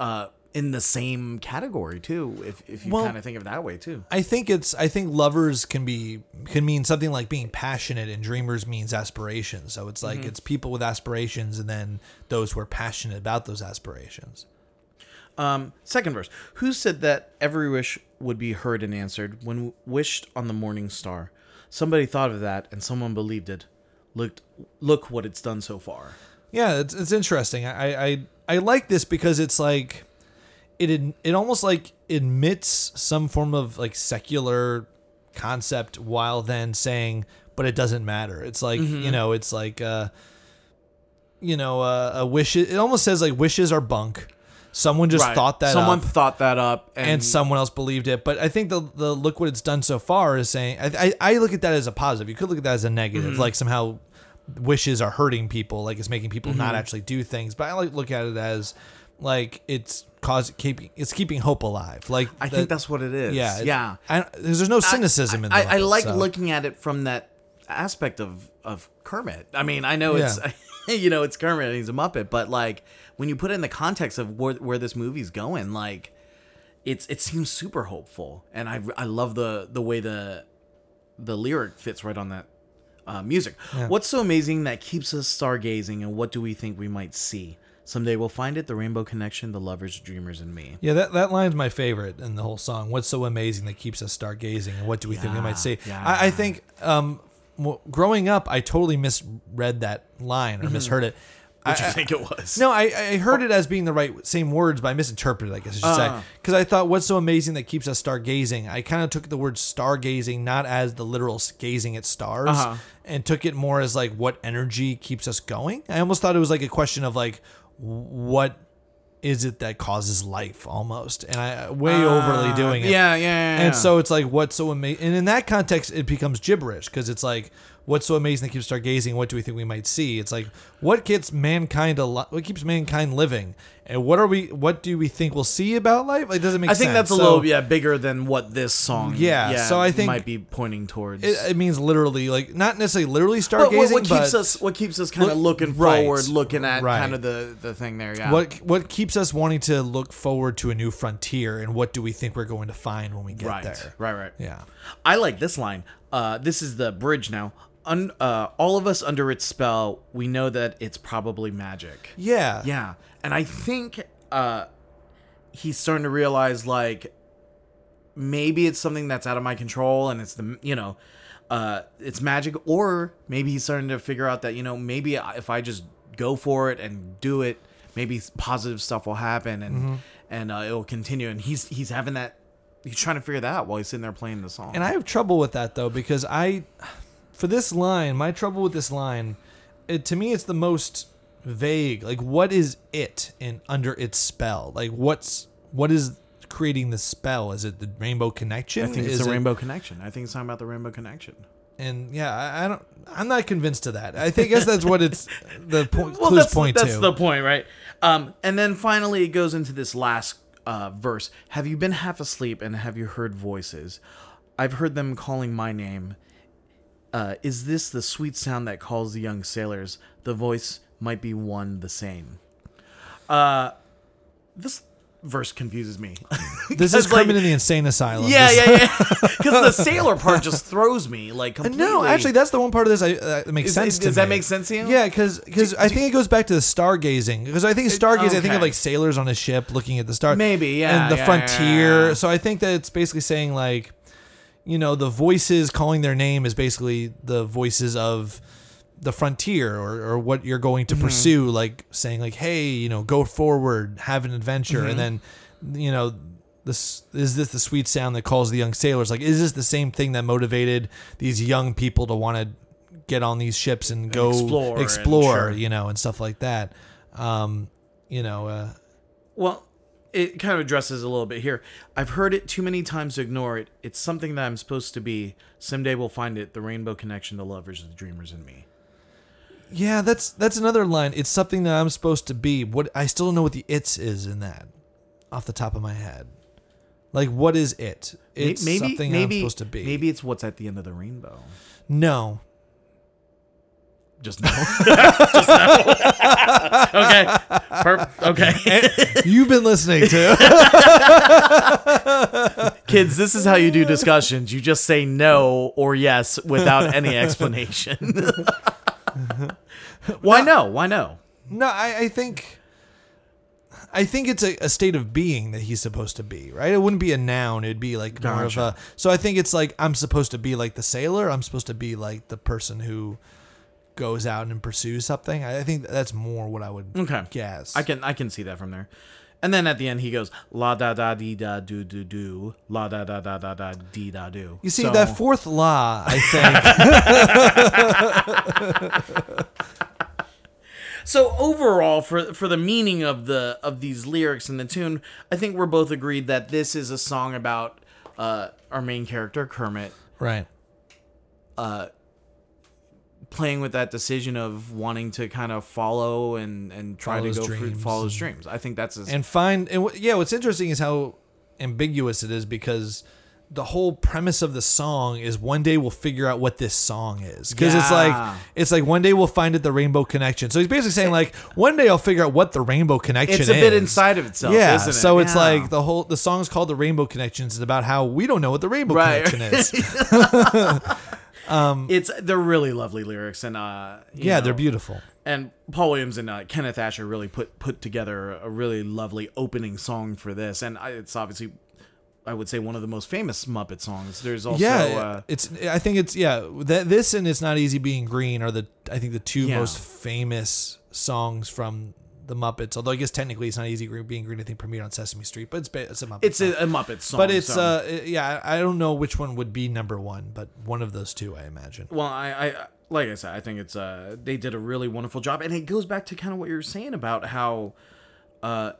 uh, in the same category too, if if you
Well-
kind of think of it that way too.
I think it's I think lovers can be can mean something like being passionate and dreamers means aspirations. So it's
Mm-hmm.
like it's people with aspirations and then those who are passionate about those aspirations.
Um, second verse. Who said that every wish would be heard and answered when wished on the morning star? Somebody thought of that, and someone believed it. Looked, look what it's done so far.
Yeah, it's, it's interesting. I, I I like this because it's like it it almost like admits some form of like secular concept while then saying but it doesn't matter. It's like, you know, it's like uh you know, uh, a wish it almost says like wishes are bunk. Someone just
Right.
thought that
someone
up.
thought that up, and,
and someone else believed it. But I think the the look what it's done so far is saying I I, I look at that as a positive. You could look at that as a negative,
Mm-hmm.
like somehow wishes are hurting people, like it's making people
Mm-hmm.
not actually do things. But I like look at it as like it's cause keeping it's keeping hope alive. Like
I
that-
think that's what it is.
yeah
yeah.
I, there's, no cynicism in
I,
the
I, I like
so.
looking at it from that aspect of of Kermit. I mean, I know
Yeah.
it's you know it's Kermit and he's a Muppet, but like when you put it in the context of where where this movie's going, like it's it seems super hopeful, and I I love the the way the the lyric fits right on that uh, music. What's so amazing that keeps us stargazing, and what do we think we might see? Someday we'll find it. The Rainbow Connection, the lovers, dreamers, and me.
Yeah, that, that line's my favorite in the whole song. What's so amazing that keeps us stargazing, and what do we think we might see?
yeah.
I, I think um, w- growing up, I totally misread that line or misheard it.
What do
I-
you think it was?
No, I, I heard it as being the right same words, but I misinterpreted. it, I guess I should
Uh.
say because I thought what's so amazing that keeps us stargazing. I kind of took the word stargazing not as the literal s- gazing at stars,
Uh-huh.
and took it more as like what energy keeps us going. I almost thought it was like a question of like what is it that causes life almost, and I way overly doing it.
Uh, Yeah, yeah, yeah, yeah.
And so it's like, what's so amazing? And in that context, it becomes gibberish because it's like, what's so amazing that keeps stargazing? What do we think we might see? It's like what gets mankind alive? What keeps mankind living? And what are we? What do we think we'll see about life? Like, does it make sense?
I
sense?
think that's a
So
little yeah bigger than what this song.
Yeah, so I think-
might be pointing towards.
It, it means literally, like not necessarily literally
But
stargazing,
what, what keeps
but
us what keeps us kind of
Look-
looking
right,
forward, looking at
right.
kind of the the thing there. Yeah.
what what keeps us wanting to look forward to a new frontier, and what do we think we're going to find when we get
Right.
there?
Right. Right.
Yeah.
I like this line. Uh, this is the bridge now. Un, uh, all of us under its spell, we know that it's probably magic.
Yeah.
Yeah, and I think uh, he's starting to realize like maybe it's something that's out of my control, and it's the you know, uh, it's magic, or maybe he's starting to figure out that you know maybe if I just go for it and do it, maybe positive stuff will happen, and and uh, it'll continue. And he's he's having that. He's trying to figure that out while he's sitting there playing the song.
And I have trouble with that though because I, for this line, my trouble with this line, it, to me, it's the most vague. Like, what is it in under its spell? Like, what's what is creating the spell? Is it the Rainbow Connection?
I think it's
is
the
it-
Rainbow Connection. I think it's talking about the Rainbow Connection.
And yeah, I, I don't. I'm not convinced to that. I think guess that's what it's the point.
well,
clues
that's,
point
that's
to.
the point, right? Um, and then finally, it goes into this last uh, verse. Have you been half asleep and have you heard voices? I've heard them calling my name. Uh, is this the sweet sound that calls the young sailors? The voice might be one the same. Uh, this verse confuses me.
this is
Because, like-
Kermit in the insane asylum.
yeah, yeah, yeah. Because the sailor part just throws me like completely.
No, actually, that's the one part of this I, uh, that makes
Is-
sense. to
does that make sense to you?
Yeah, because I think it goes back to the stargazing. Because I think stargazing, I think of like sailors on a ship looking at the star.
Maybe, yeah,
and the
yeah,
frontier.
yeah.
So I think that it's basically saying like, you know, the voices calling their name is basically the voices of the frontier or, or what you're going
Mm-hmm.
to pursue. Like saying like, hey, you know, go forward, have an adventure,
Mm-hmm.
and then, you know. This is this the sweet sound that calls the young sailors? Like, is this the same thing that motivated these young people to want to get on these ships and go
explore and-
explore,
sure.
you know, and stuff like that. Um, you know, uh,
Well, it kind of addresses a little bit here. I've heard it too many times to ignore it. It's something that I'm supposed to be. Someday we'll find it. The rainbow connection, the lovers, the dreamers in me.
Yeah, that's that's another line. It's something that I'm supposed to be. What I still don't know what the it's is in that, off the top of my head. Like, what is it? It's
maybe,
something
maybe,
I'm supposed to be.
Maybe it's what's at the end of the rainbow.
no.
Just no. Just no. okay. Per- okay.
You've been listening to.
Kids, this is how you do discussions. You just say no or yes without any explanation. Why no? Why no?
no, I, I think. I think it's a, a state of being that he's supposed to be, right? It wouldn't be a noun. It'd be like more of
Gotcha.
a. So I think it's like I'm supposed to be like the sailor. I'm supposed to be like the person who goes out and pursues something. I I think that's more what I would
Okay.
guess.
I can I can see that from there. And then at the end he goes la da da dee da do do do la da da da da da dee da do.
You see
So-
that fourth law, I think.
So overall, for for the meaning of the of these lyrics and the tune, I think we're both agreed that this is a song about uh, our main character Kermit
right.
Playing with that decision of wanting to kind of follow and and try
Follow
to go for,
dreams
follow his dreams. I think that's his,
And find and wh- yeah, what's interesting is how ambiguous it is because the whole premise of the song is one day we'll figure out what this song is because it's like it's like one day we'll find it the rainbow connection so he's basically saying like one day i'll figure out what the rainbow connection
it's a bit inside of itself.
yeah
isn't it?
so it's
Yeah.
like the whole the song's called the rainbow connections it's about how we don't know what the rainbow
Right.
connection is
it's they're really lovely lyrics and uh
yeah
know,
they're beautiful
and Paul Williams and uh, Kenneth Ascher really put put together a really lovely opening song for this, and I, it's obviously, I would say, one of the most famous Muppet songs. There's also,
yeah,
uh,
it's. I think it's yeah. That this and it's not easy being green are the I think the two
Yeah.
most famous songs from the Muppets. Although I guess technically it's not easy being green. I think premiered on Sesame Street, but it's it's a Muppet.
it's
song.
a, a Muppet song.
but it's
so-
uh yeah. I don't know which one would be number one, but one of those two, I imagine.
well, I, I like I said, I think it's uh they did a really wonderful job, and it goes back to kind of what you were saying about how, uh,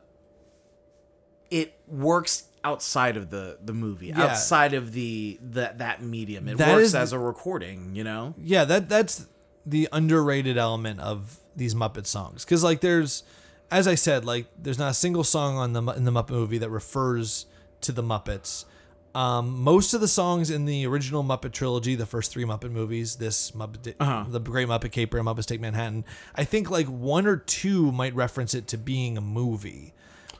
it works outside of the the movie,
Yeah.
outside of the that that medium. It
That
works
is-
as a recording, you know.
yeah that that's the underrated element of these muppet songs because like there's as i said like there's not a single song on the in the muppet movie that refers to the muppets um, most of the songs in the original Muppet trilogy, the first three Muppet movies, this Muppet,
Uh-huh.
the Great Muppet Caper, and Muppets Take Manhattan, I think like one or two might reference it to being a movie,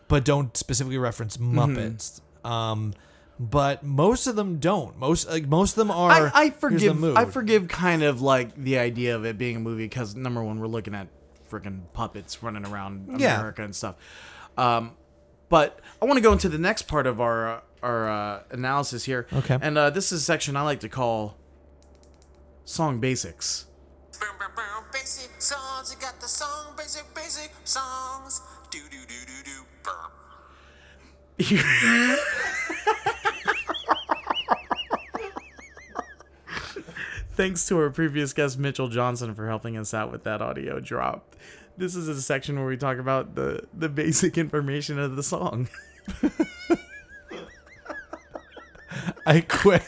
but don't specifically reference
Mm-hmm.
Muppets. Um, but most of them don't. Most like most of them are.
I, I
here's the
forgive. I forgive kind of like the idea of it being a movie because number one, we're looking at freaking puppets running around
Yeah.
America and stuff. Um, but I want to go into the next part of our uh, our uh, analysis here.
Okay.
And uh, this is a section I like to call song basics.
Basic songs. You got the song, basic, basic songs. Do, do, do, do, do.
Thanks to our previous guest Mitchell Johnson for helping us out with that audio drop. This is a section where we talk about the the basic information of the song.
I quit.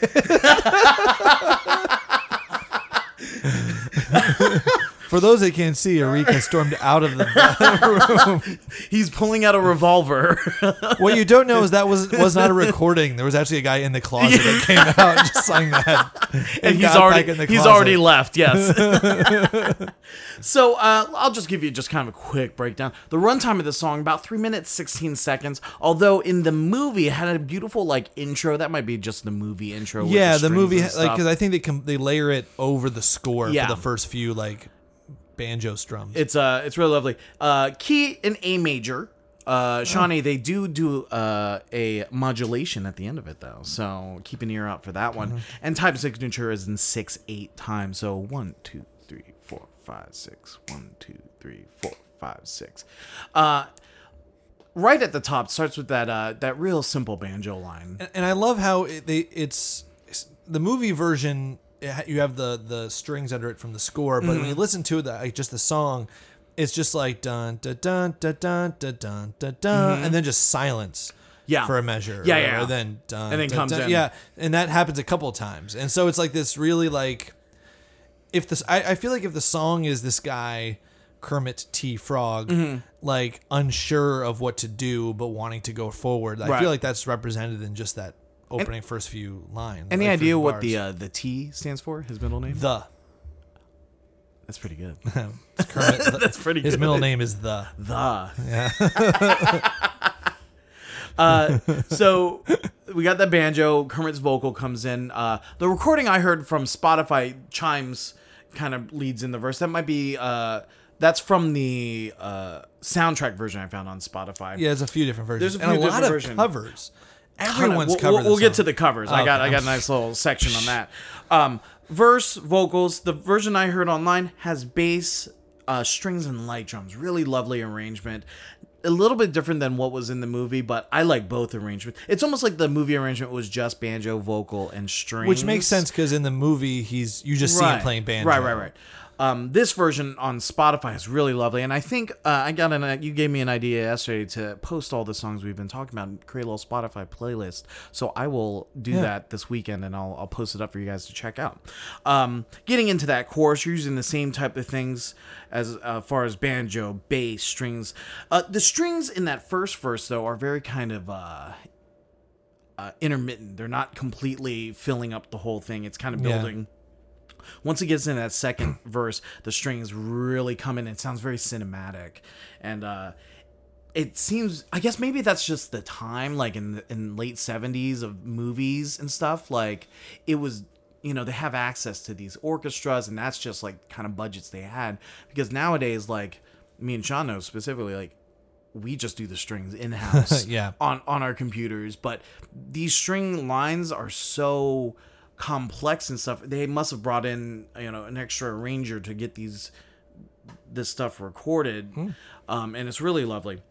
For those that can't see, Erika stormed out of the room.
He's pulling out a revolver.
What you don't know is that was was not a recording. There was actually a guy in the closet that came out and just sang that.
and he's
got back
already
the
he's already left. Yes. so uh, I'll just give you just kind of a quick breakdown. The runtime of the song about three minutes sixteen seconds. Although in the movie it had a beautiful like intro. That might be just the movie intro.
Yeah, the
strings
movie like because I think they com- they layer it over the score
Yeah.
for the first few like banjo strums.
It's uh, it's really lovely. Uh, key in A major. Uh, Shawnee, they do do uh, a modulation at the end of it though, so keep an ear out for that one. And type signature is in six eight times, so one two three four five six. One two three four five six. Uh, right at the top starts with that uh, that real simple banjo line.
and, and I love how it, they it's, it's- the movie version you have the the strings under it from the score, but mm. when you mm-hmm. listen to it, the, like, just the song, it's just like dun dun dun dun dun dun dun, dun mm-hmm. and then just silence.
Yeah.
for a measure.
Yeah, yeah.
Or then dun,
and then
dun,
comes
dun,
in.
Yeah, and that happens a couple times, and so it's like this really like if this I, I feel like if the song is this guy Kermit T Frog
mm-hmm.
like unsure of what to do but wanting to go forward,
right.
I feel like that's represented in just that opening first few lines
Any
like,
idea what
bars.
the uh, the T stands for? His middle name?
the
That's pretty good.
Kermit the-
That's pretty
his
good.
middle name is the
the. Yeah. uh, so we got the banjo. Kermit's vocal comes in. Uh, the recording I heard from Spotify chimes kind of leads in the verse. That might be. Uh, that's from the uh, soundtrack version I found on Spotify.
yeah there's a few different versions
There's a
and a
few
lot of
versions.
covers everyone's
we'll,
covered
We'll, we'll get to the covers. I got I got a nice little section on that. Um, verse vocals. The version I heard online has bass, uh, strings, and light drums. Really lovely arrangement. A little bit different than what was in the movie, but I like both arrangements. It's almost like the movie arrangement was just banjo, vocal, and strings,
which makes sense because in the movie he's you just see him playing banjo
Right, right, right. Um, this version on Spotify is really lovely, and I think uh, I got an. Uh, you gave me an idea yesterday to post all the songs we've been talking about and create a little Spotify playlist. So I will do
Yeah.
that this weekend, and I'll I'll post it up for you guys to check out. Um, getting into that chorus, you're using the same type of things as uh, far as banjo, bass, strings. Uh, the strings in that first verse though are very kind of. Uh, uh, intermittent. They're not completely filling up the whole thing. It's kind of building. Once it gets in that second verse, the strings really come in. It sounds very cinematic, and uh, it seems. I guess maybe that's just the time, like in the, in late seventies of movies and stuff. Like it was, you know, they have access to these orchestras, and that's just like kind of budgets they had. Because nowadays, like me and Sean know specifically, like we just do the strings in house
Yeah.
on on our computers but these string lines are so complex and stuff they must have brought in you know an extra arranger to get these this stuff recorded um, and it's really lovely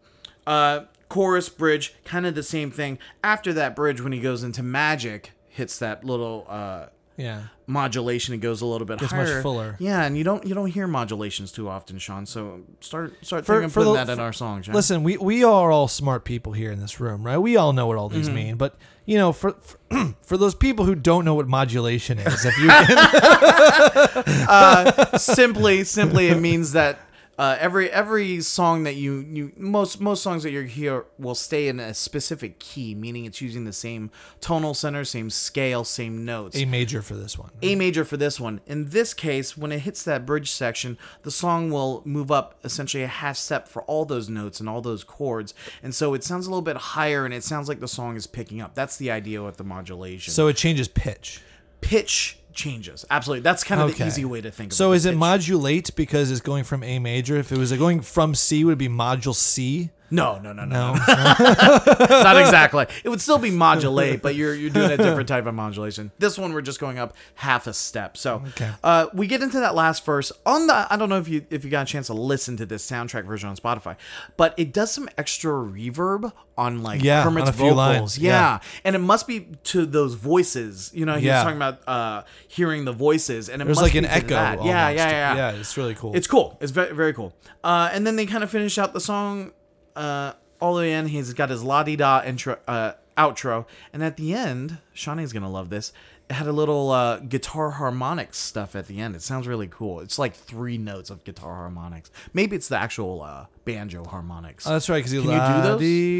uh chorus bridge kind of the same thing after that bridge when he goes into magic hits that little uh
Yeah.
modulation, it goes a little bit
much
higher.
fuller.
Yeah, and you don't you don't hear modulations too often, Sean. So start start
For-
thinking
for
putting
the-
that in our songs.
Listen, we we are all smart people here in this room, right? We all know what all
Mm-hmm.
these mean, but you know, for for, for those people who don't know what modulation is, if you can, uh,
simply simply it means that uh, every every song that you you most most songs that you hear will stay in a specific key, meaning it's using the same tonal center, same scale, same notes.
A major for this one.
A major for this one. In this case, when it hits that bridge section, the song will move up essentially a half step for all those notes and all those chords. And so it sounds a little bit higher and it sounds like the song is picking up. That's the idea with the modulation.
So it changes pitch.
pitch changes. Absolutely. That's kind of
Okay.
the easy way to think of it.
So is it modulate because it's going from A major? If it was going from C, would it be module C?
No, no, no, no.
No.
Not exactly. It would still be modulate, but you're you're doing a different type of modulation. This one we're just going up half a step. So
Okay.
uh, we get into that last verse on the. I don't know if you if you got a chance to listen to this soundtrack version on Spotify, but it does some extra reverb on like
Yeah,
Kermit's
on a few
vocals. Yeah.
yeah.
and it must be to those voices. You know, he was
Yeah.
talking about uh, hearing the voices, and it
There's like an echo.
that. Yeah, yeah, yeah,
Yeah, it's really cool.
it's cool. It's very very cool. Uh, and then they kind of finish out the song. Uh, all the way in, he's got his la di da intro, uh, outro, and at the end, Shawnee's gonna love this. It had a little uh, guitar harmonics stuff at the end. It sounds really cool. It's like three notes of guitar harmonics. Maybe it's the actual uh, banjo harmonics.
Oh, that's right. Because you
Can you do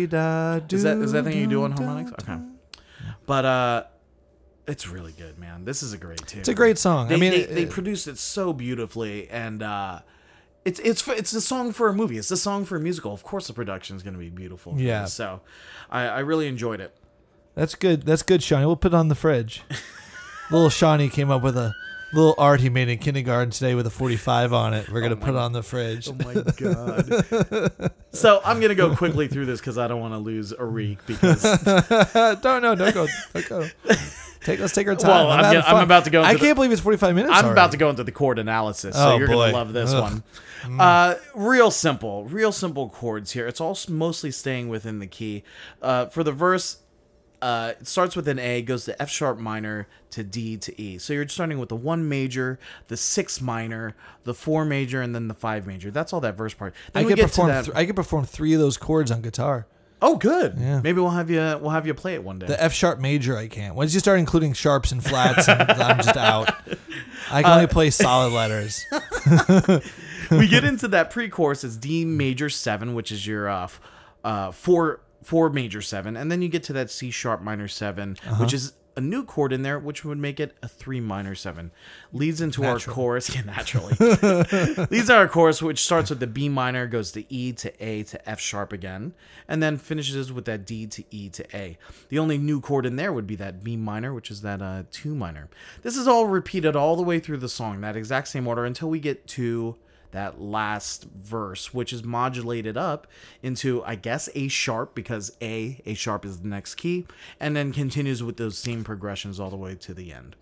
those?
those?
is that is that thing you do on harmonics? Okay, but uh, it's really good, man. This is a great tune.
It's a great song.
They,
I mean,
they,
it-
they produced it so beautifully, and uh, it's it's it's a song for a movie. It's a song for a musical. Of course, the production is going to be beautiful.
Yeah.
this. So I, I really enjoyed it.
That's good. That's good, Shawnee. We'll put it on the fridge. little Shawnee came up with a little art he made in kindergarten today with a 45 on it. We're gonna oh put it on the fridge.
Oh my god! so I'm gonna go quickly through this because I don't want to lose Arik because
don't no, don't go, don't go. Take let's take our time.
Well, I'm get- I'm about to go
I
into the-
can't believe it's 45 minutes.
I'm
already.
about to go into the chord analysis, so
Oh,
you're
boy.
gonna love this
Ugh.
one. Uh, real simple, real simple chords here. It's all mostly staying within the key. Uh, for the verse, uh, it starts with an A, goes to F sharp minor to D to E. So you're starting with the one major, the six minor, the four major, and then the five major. That's all that verse part. Then
I could perform.
that-
th- I could perform three of those chords on guitar.
oh, good.
Yeah.
Maybe we'll have you. We'll have you play it one day.
The F sharp major, I can't. Once you start including sharps and flats, and I'm just out. I can only
Uh,
play solid letters.
we get into that pre-chorus. It's D major seven, which is your uh, uh, four four major seven, and then you get to that C sharp minor 7
Uh-huh.
which is a new chord in there, which would make it a three minor seven. Leads into our
Natural.
chorus, yeah, naturally. Leads our chorus, which starts with the B minor, goes to E to A to F sharp again, and then finishes with that D to E to A. The only new chord in there would be that B minor, which is that uh, two minor. This is all repeated all the way through the song, that exact same order until we get to that last verse, which is modulated up into, I guess, A sharp because A, A sharp is the next key, and then continues with those same progressions all the way to the end.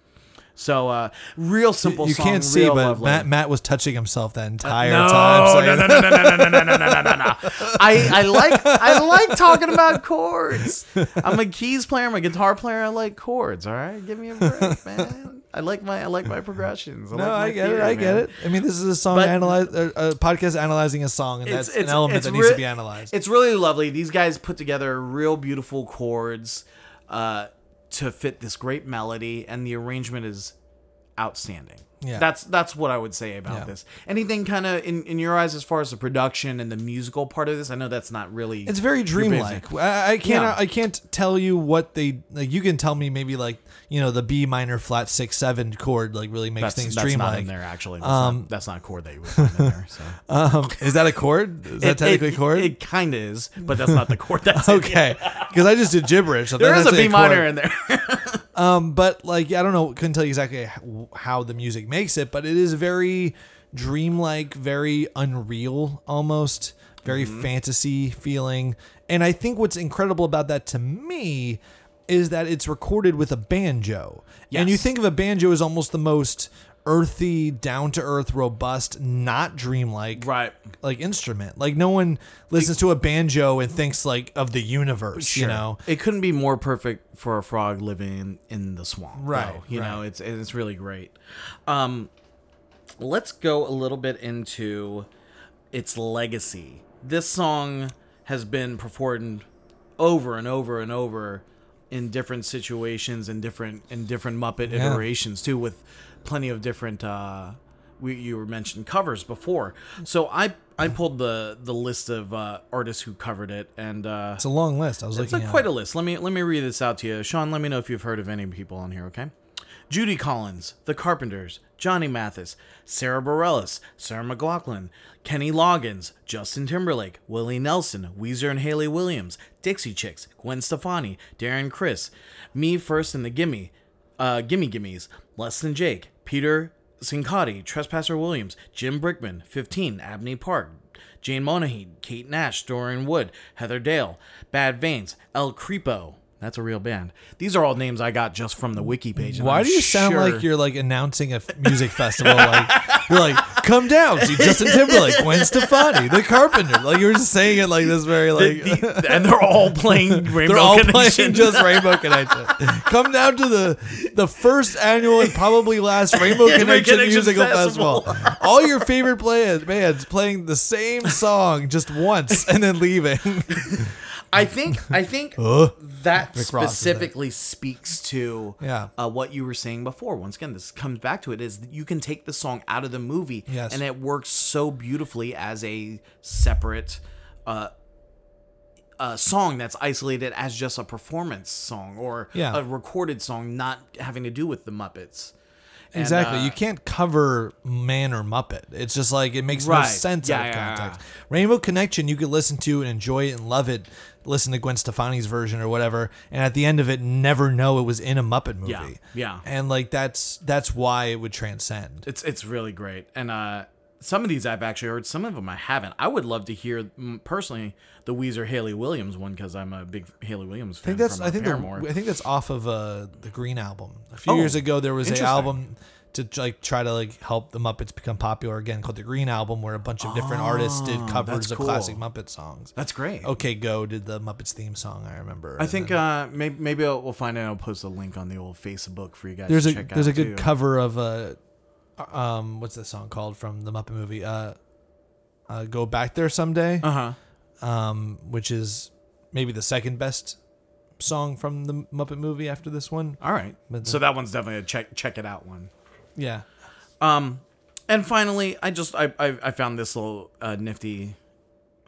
So, uh, real simple
you
song.
can't see, but
lovely.
Matt Matt was touching himself that entire
no,
time. so-
no, no, no, no, no, no, no, no, no, no, no. I, I like I like talking about chords. I'm a keys player. I'm a guitar player. I like chords. All right, give me a break, man. I like my I like my progressions. I
No,
like my
I get it.
theory,
I get
man.
it. I mean, this is a song
But-
analyze uh, a podcast analyzing a song, and that's an element that needs to be analyzed.
It's really lovely. These guys put together real beautiful chords uh, to fit this great melody, and the arrangement is outstanding.
Yeah.
That's that's what I would say about
Yeah.
this. Anything kind of in, in your eyes as far as the production and the musical part of this? I know that's not really.
It's very dreamlike. I, I can't.
Yeah.
I can't tell you what they like. You can tell me maybe like you know the B minor flat six seven chord like really makes
That's,
things
that's not
dreamlike.
in there actually. That's,
Um,
not, that's not a chord that you would find in there. So.
Um, is that a chord? Is that
It-
technically
it,
a chord?
It kind of is, but that's not the chord. That's
okay, because I just did gibberish. So
There is a B minor in there.
Um, but like I don't know, couldn't tell you exactly how the music makes it, but it is very dreamlike, very unreal, almost very
Mm-hmm.
fantasy feeling. And I think what's incredible about that to me is that it's recorded with a banjo. And you think of a banjo as almost the most earthy, down to earth, robust, not dreamlike
Right.
like instrument. Like no one listens to a banjo and thinks like of the universe, you know.
it couldn't be more perfect for a frog living in, in the swamp.
Right,
though. You know, it's it's really great. Um, let's go a little bit into its legacy. This song has been performed over and over and over in different situations and different in different Muppet
Yeah.
iterations too, with plenty of different. Uh, we you were mentioned covers before, so I I pulled the the list of uh, artists who covered it, and uh,
It's a long list. I was
it's
looking
quite a list. Let me let me read this out to you, Sean. Let me know if you've heard of any people on here. Okay, Judy Collins, The Carpenters, Johnny Mathis, Sara Bareilles, Sarah McLachlan, Kenny Loggins, Justin Timberlake, Willie Nelson, Weezer and Hayley Williams, Dixie Chicks, Gwen Stefani, Darren Criss, Me First and the Gimme, uh, Gimme Gimmes, Less Than Jake, Peter Cincotti, Trespasser Williams, Jim Brickman, 15, Abney Park, Jane Monaghy, Kate Nash, Dorian Wood, Heather Dale, Bad Veins, El Creepo. That's a real band. These are all names I got just from the wiki page.
Why
I'm
do you sound
sure-
like you're like announcing a f- music festival? Like you're like, come down, see Justin Timberlake, Gwen Stefani, The Carpenter. Like you were just saying it like this very like
The- and they're all playing Rainbow
they're all
Connection.
playing just Rainbow Connection. Come down to the the first annual and probably last Rainbow Connection,
Connection
musical
Festival.
festival. All your favorite bands, bands playing the same song just once and then leaving.
I think I think that
Rick Ross is
specifically speaks to
Yeah.
uh, what you were saying before. Once again, this comes back to it: is that you can take the song out of the movie,
Yes.
and it works so beautifully as a separate. Uh, a song that's isolated as just a performance song or
Yeah.
a recorded song, not having to do with the Muppets. And,
Exactly.
uh,
you can't cover man or Muppet. It's just like it makes no sense
Yeah,
out of
yeah, yeah.
context. Rainbow Connection, you could listen to and enjoy it and love it. Listen to Gwen Stefani's version or whatever, and at the end of it, never know it was in a Muppet movie.
Yeah, yeah.
And like that's that's why it would transcend.
It's it's really great, and uh, some of these I've actually heard. Some of them I haven't. I would love to hear mm, personally the Weezer Hayley Williams one because I'm a big Hayley Williams
I
fan.
think that's I
uh,
think the, I think that's off of uh, the Green album. A few
Oh,
years ago, there was a album to like try to like help the Muppets become popular again called the Green album, where a bunch of different artists did covers
Oh, that's
of classic Muppet songs.
that's great.
OK Go did the Muppets theme song. I remember.
I think
then
uh, maybe maybe I'll, we'll find out. I'll post a link on the old Facebook for you guys.
there's
to
a there's a good
too.
cover of a um what's that song called from the Muppet movie? Uh, uh Go Back There Someday.
Uh huh.
Um, which is maybe the second best song from the Muppet movie after this one.
All right.
But
So that one's definitely a check check it out one.
Yeah.
Um, and finally, I just I I, I found this little uh, nifty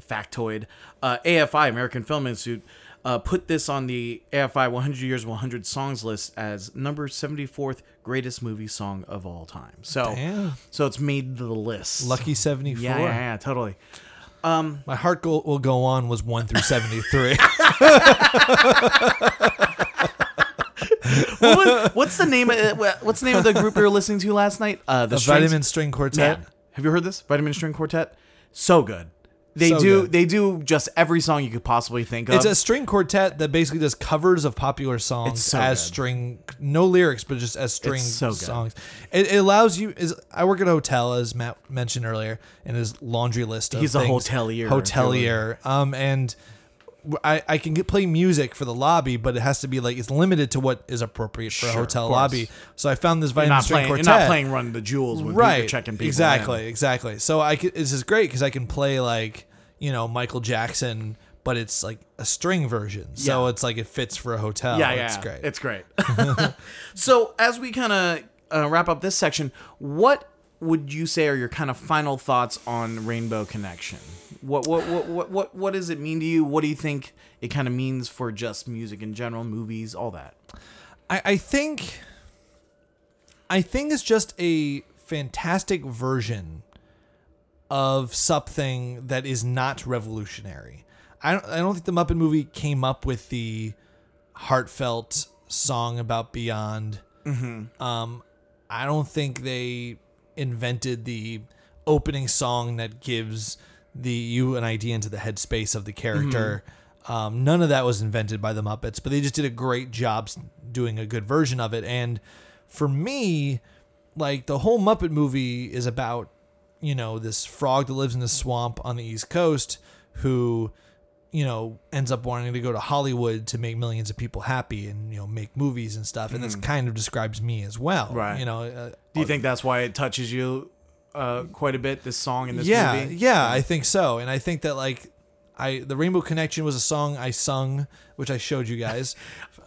factoid. Uh, AFI American Film Institute uh, put this on the AFI 100 Years 100 Songs list as number 74th greatest movie song of all time. So
Damn.
so it's made the list.
Lucky 74.
Yeah, yeah, yeah, totally.
My heart go- will go on was 1 through 73.
What what's the name? Of, uh, what's the name of the group we were listening to last night? Uh, the
the Vitamin String Quartet.
Man, have you heard this Vitamin String Quartet? So good. They
So
do.
good.
They do just every song you could possibly think of.
It's a string quartet that basically does covers of popular songs
It's so
as
good.
string, no lyrics, but just as string
so good.
songs. It, it allows you. Is I work at a hotel, as Matt mentioned earlier, in his laundry list. Of
He's a
things.
hotelier,
Hotelier. Um, and I, I can get play music for the lobby, but it has to be like it's limited to what is appropriate for a
Sure,
hotel
of course.
lobby. So I found this
you're not
string
playing. You're
quartet.
not playing Run the Jewels when
right
you're checking people.
exactly
in.
exactly so i could, this is great because i can play like you know michael jackson but it's like a string version so
Yeah.
it's like it fits for a hotel
Yeah, yeah.
it's great
It's great. so as we kind of uh, wrap up this section, what would you say are your kind of final thoughts on Rainbow Connection? What what what what what, what does it mean to you? What do you think it kind of means for just music in general, movies, all that?
I, I think i think it's just a fantastic version of something that is not revolutionary i don't, I don't think the muppet movie came up with the heartfelt song about beyond Um, I don't think they invented the opening song that gives the you an idea into the headspace of the character. Um, none of that was invented by the Muppets, but they just did a great job doing a good version of it. And for me, like the whole Muppet movie is about you know this frog that lives in the swamp on the East Coast who you know ends up wanting to go to Hollywood to make millions of people happy and you know make movies and stuff and this kind of describes me as well
Mm. Right.
you know uh,
Do you think that's why it touches you uh, quite a bit? This song in this
yeah
movie.
yeah yeah, I think so and I think that like I the Rainbow Connection was a song I sung which I showed you guys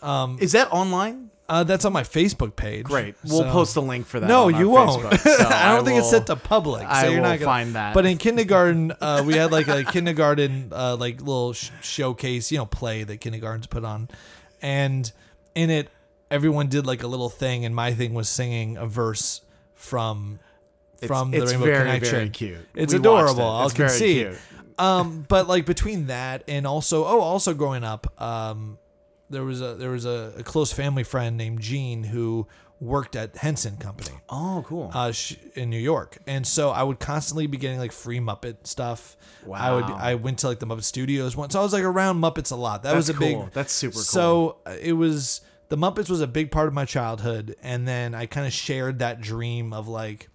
Is that online?
uh, that's on my Facebook page
Great. We'll
So-
post a link for that.
No, you won't.
Facebook, so
I don't think it's set to public. So
I
you're
will
not gonna
find that.
But in kindergarten, uh, we had like a kindergarten uh, like little sh- showcase, you know, play that kindergartens put on, and in it, everyone did like a little thing, and my thing was singing a verse from from
it's
the Rainbow
very,
Connection.
very cute.
It's
We
adorable.
it.
I'll
It's
concede.
cute.
Um, but like between that and also, oh, also growing up, um, there was a there was a, a close family friend named Jean who worked at Henson Company
Oh, cool.
uh, in New York, and so I would constantly be getting like free Muppet stuff. Wow. I would. I went to like the Muppet Studios once, so I was like around Muppets a lot. That was a
That's
big.
That's super cool.
So uh, it was the Muppets was a big part of my childhood, and then I kind of shared that dream of like,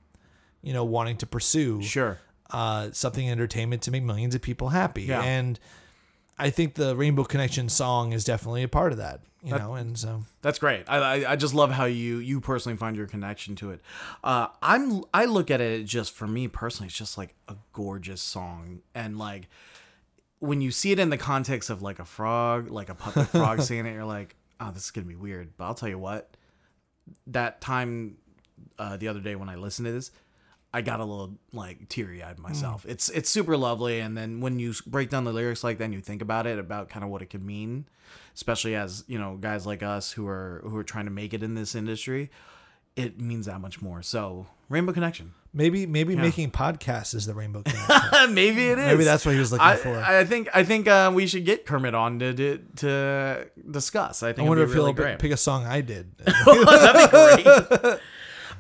you know, wanting to pursue
sure.
uh, something in entertainment to make millions of people happy.
Yeah.
And I think the Rainbow Connection song is definitely a part of that. You know, and so
That's great. I, I I just love how you you personally find your connection to it. Uh, I'm I look at it just for me personally. It's just like a gorgeous song, and like when you see it in the context of like a frog, like a puppet frog singing it, you're like, oh, this is gonna be weird. But I'll tell you what, that time uh, the other day when I listened to this, I got a little like teary eyed myself. It's it's super lovely, and then when you break down the lyrics like that, and you think about it, about kind of what it could mean, especially as you know guys like us who are who are trying to make it in this industry, it means that much more. So Rainbow Connection,
maybe maybe making podcasts is the Rainbow Connection.
maybe it is.
Maybe that's what he was looking
I,
for.
I think I think uh, we should get Kermit on to to, to discuss. I think.
I
wonder
if
really
he'll
great.
pick a song I did.
That'd be great.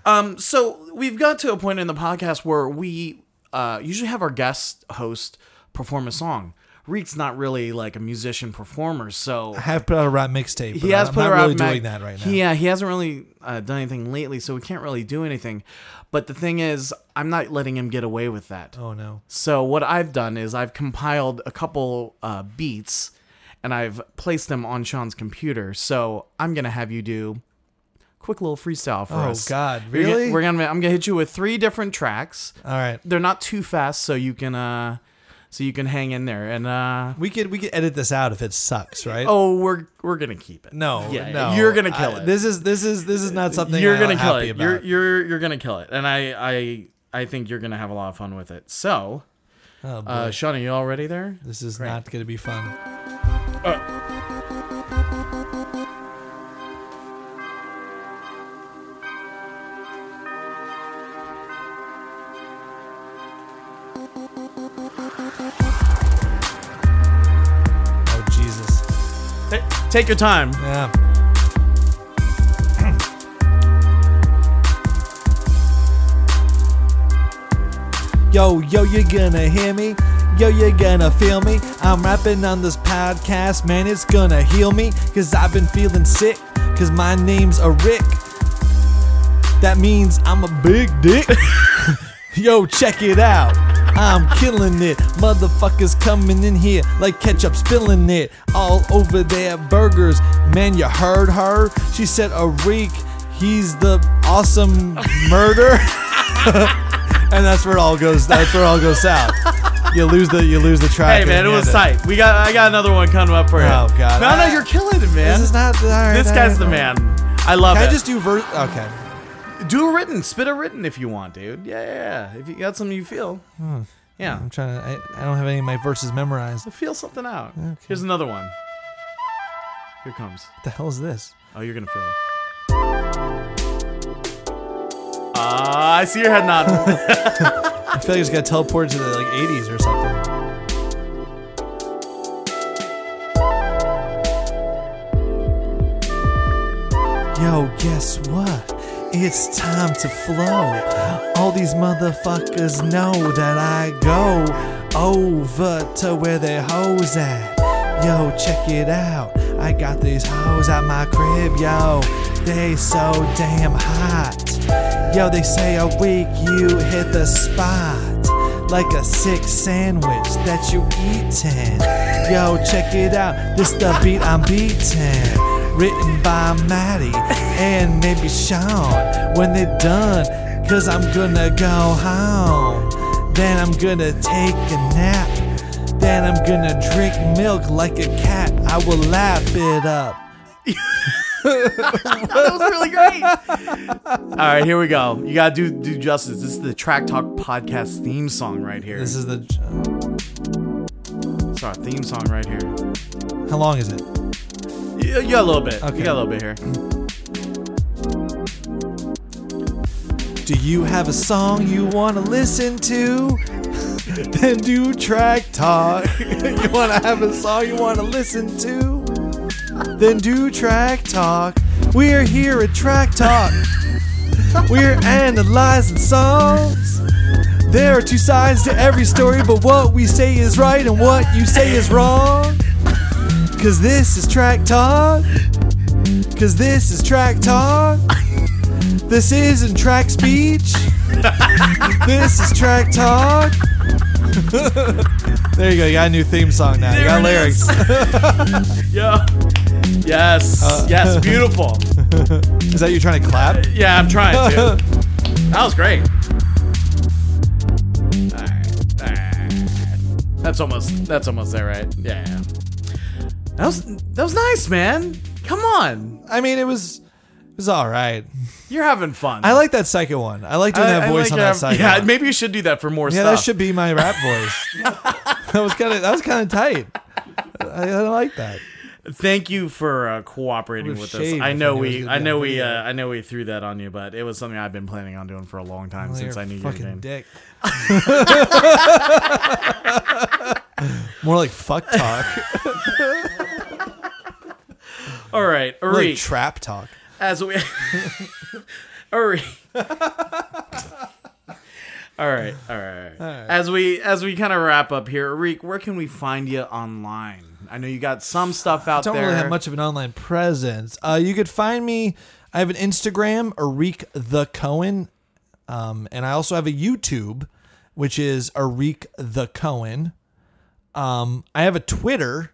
um, so we've got to a point in the podcast where we uh, usually have our guest host perform a song. Reek's not really like a musician performer, so
I have put out a rap mixtape.
he has
I'm
put
not
her
really
out.
doing that right now.
Yeah, he hasn't really uh, done anything lately, so we can't really do anything. But the thing is, I'm not letting him get away with that.
oh no.
So what I've done is I've compiled a couple uh, beats and I've placed them on Sean's computer. So I'm gonna have you do quick little freestyle for
Oh,
us.
God,
We're gonna-
really?
We're gonna I'm gonna hit you with three different tracks.
All right.
They're not too fast, so you can uh so you can hang in there. And uh
We could we could edit this out if it sucks, right?
oh, we're we're gonna keep it.
no,
yeah,
no.
you're gonna kill
I-
it.
This is this is this is not something
you're
I'm
gonna kill
happy
it.
About.
You're you're you're gonna kill it, and I I I think you're gonna have a lot of fun with it. So,
oh, boy.
uh, Sean, are you all ready there?
this is
great.
not going to be fun. Oh
Take your time.
Yeah. Yo, yo, you're gonna hear me? Yo, you're gonna feel me? I'm rapping on this podcast, man, it's gonna heal me. Cause I've been feeling sick, cause my name's a Rick. That means I'm a big dick. Yo, check it out. I'm killing it. Motherfuckers coming in here like ketchup spilling it all over their burgers. Man, you heard her? She said a reek. He's the awesome murder. and that's where it all goes. That's where it all goes south. You lose the you lose the track.
Hey man, it was tight. We got I got another one coming up for you.
Oh, God.
No, no, you're killing it, man.
This is not right.
this guy's
right.
the man. I love
Can
it.
I just do verse? Okay.
Do a written, spit a written if you want, dude. Yeah, yeah, yeah. If you got something you feel, yeah,
I'm trying to. I, I don't have any of my verses memorized.
Feel something out. Here's another one. Here comes.
What the hell is this?
Oh, you're gonna feel it. Ah, I see your head nodding.
I feel like it's got teleported to the like 80s or something. Yo, guess what? It's time to flow. All these motherfuckers know that I go over to where their hoes at. Yo, check it out. I got these hoes at my crib, yo. they so damn hot. Yo, they say a week you hit the spot. Like a sick sandwich that you eatin'. Yo, check it out. This the beat I'm beatin'. Written by Maddie and maybe Sean. When they're done, cause I'm gonna go home. Then I'm gonna take a nap. Then I'm gonna drink milk like a cat. I will lap it up.
that was really great. All right, here we go. You gotta do do justice. This is the Track Talk podcast theme song right here.
This is the.
It's our theme song right here.
How long is it?
You, you got a little bit.
Okay.
You got a little bit here.
Do you have a song you want to listen to? then do track talk. you want to have a song you want to listen to? Then do track talk. We're here at Track Talk. We're analyzing songs. There are two sides to every story, but what we say is right and what you say is wrong. Cause this is Track Talk. Cause this is Track Talk. This isn't track speech. this is track talk. there you go. You got a new theme song now. you got lyrics.
Yeah. Yes.
Uh,
yes. Beautiful.
Is that you trying to clap?
Yeah, I'm trying to. That was great. That's almost that's almost there, right? Yeah. That was that was nice, man. Come on.
I mean, it was it was all right.
You're having fun.
I like that second one. I like doing
I-
that
I
voice
like
on
your-
that side.
Yeah,
one.
maybe you should do that for more stuff.
yeah,
stuff.
that should be my rap voice. that was kind of that was kind of tight. I, I like that.
Thank you for uh, cooperating
Would've
with us.
shaved
I
if I
know
knew it was
we,
gonna
I
be
know
on
we,
video.
uh, I know we threw that on you, but it was something I've been planning on doing for a long time
Well,
since
you're
I knew
a
your
fucking
name.
dick. More like fuck talk.
All right, Uri,
like trap talk.
as we, Uri. All right, all right, all right. As we as we kind of wrap up here, Arik, where can we find you online? I know you got some stuff out there.
I don't
there.
really have much of an online presence. Uh, you could find me. I have an Instagram, Arik the Cohen, um, and I also have a YouTube, which is Arik the Cohen. Um, I have a Twitter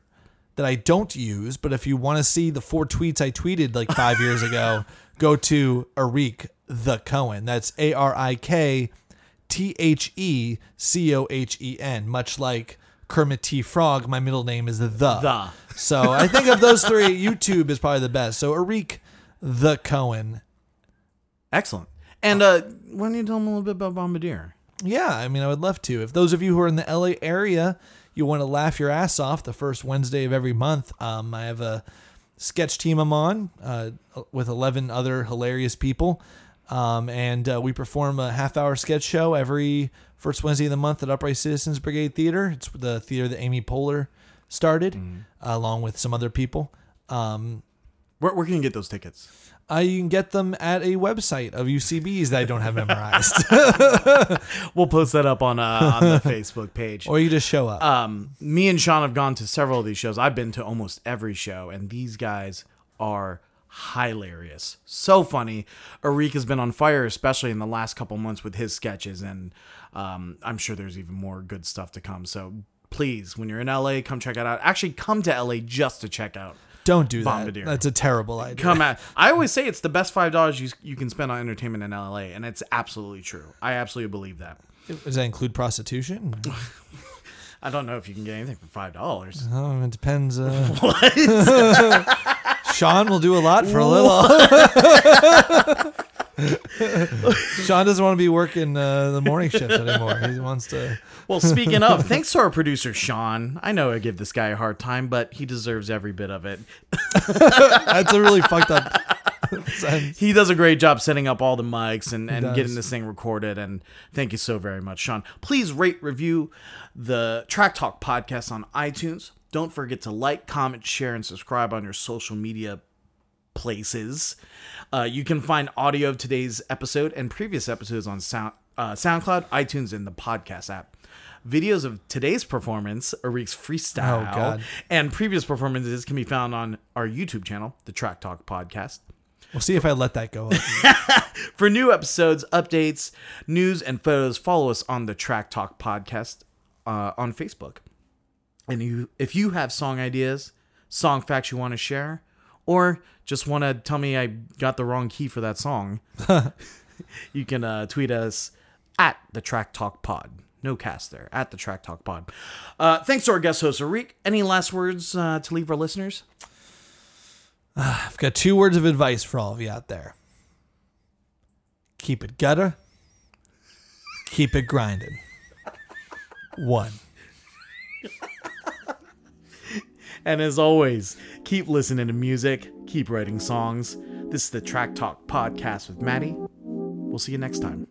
that I don't use, but if you want to see the four tweets I tweeted like five years ago, go to Arik the Cohen. That's A R I K T H E C O H E N, much like Kermit T. Frog. My middle name is the.
The.
So I think of those three, YouTube is probably the best. So Arik the Cohen.
Excellent. And uh, why don't you tell them a little bit about Bombardier?
Yeah, I mean, I would love to. If those of you who are in the LA area, you want to laugh your ass off the first Wednesday of every month, um, I have a sketch team I'm on uh, with 11 other hilarious people. Um, and uh, we perform a half hour sketch show every first Wednesday of the month at Upright Citizens Brigade Theater. It's the theater that Amy Poehler started, uh, along with some other people. Um,
Where, where can you get those tickets?
Uh, you can get them at a website of UCBs that I don't have memorized,
We'll post that up on uh, on the Facebook page.
or you just show up.
um, me and Sean have gone to several of these shows. I've been to almost every show, and these guys are hilarious. So funny. Arik has been on fire, especially in the last couple months with his sketches, and um, I'm sure there's even more good stuff to come. So please, when you're in LA, come check it out. Actually, come to LA just to check out.
Don't do that.
Bombardier.
That's a terrible idea.
Come at. I always say it's the best five dollars you you can spend on entertainment in LA, and it's absolutely true. I absolutely believe that.
Does that include prostitution?
I don't know if you can get anything for five dollars.
Oh, it depends. Uh... Sean will do a lot for a little. Sean doesn't want to be working uh, the morning shift anymore. He wants to.
Well, speaking of, thanks to our producer Sean. I know I give this guy a hard time, but he deserves every bit of it.
That's a really fucked up.
He does a great job setting up all the mics and, and
does.
getting this thing recorded. And thank you so very much, Sean. Please rate, review the Track Talk podcast on iTunes. Don't forget to like, comment, share, and subscribe on your social media places. Uh, you can find audio of today's episode and previous episodes on Sound, uh, SoundCloud, iTunes, and the podcast app. Videos of today's performance, Arik's freestyle,
Oh,
and previous performances can be found on our YouTube channel, the Track Talk Podcast.
We'll see if I let that go.
For new episodes, updates, news, and photos, follow us on the Track Talk podcast uh, on Facebook. And you, if you have song ideas, song facts you want to share, or just want to tell me I got the wrong key for that song, you can uh, tweet us at the Track Talk Pod. No cast there at the Track Talk Pod. Uh, thanks to our guest host, Arik. Any last words uh, to leave our listeners?
I've got two words of advice for all of you out there. Keep it gutter. Keep it grinding. One.
And as always, keep listening to music, keep writing songs. This is the Track Talk podcast with Maddie. We'll see you next time.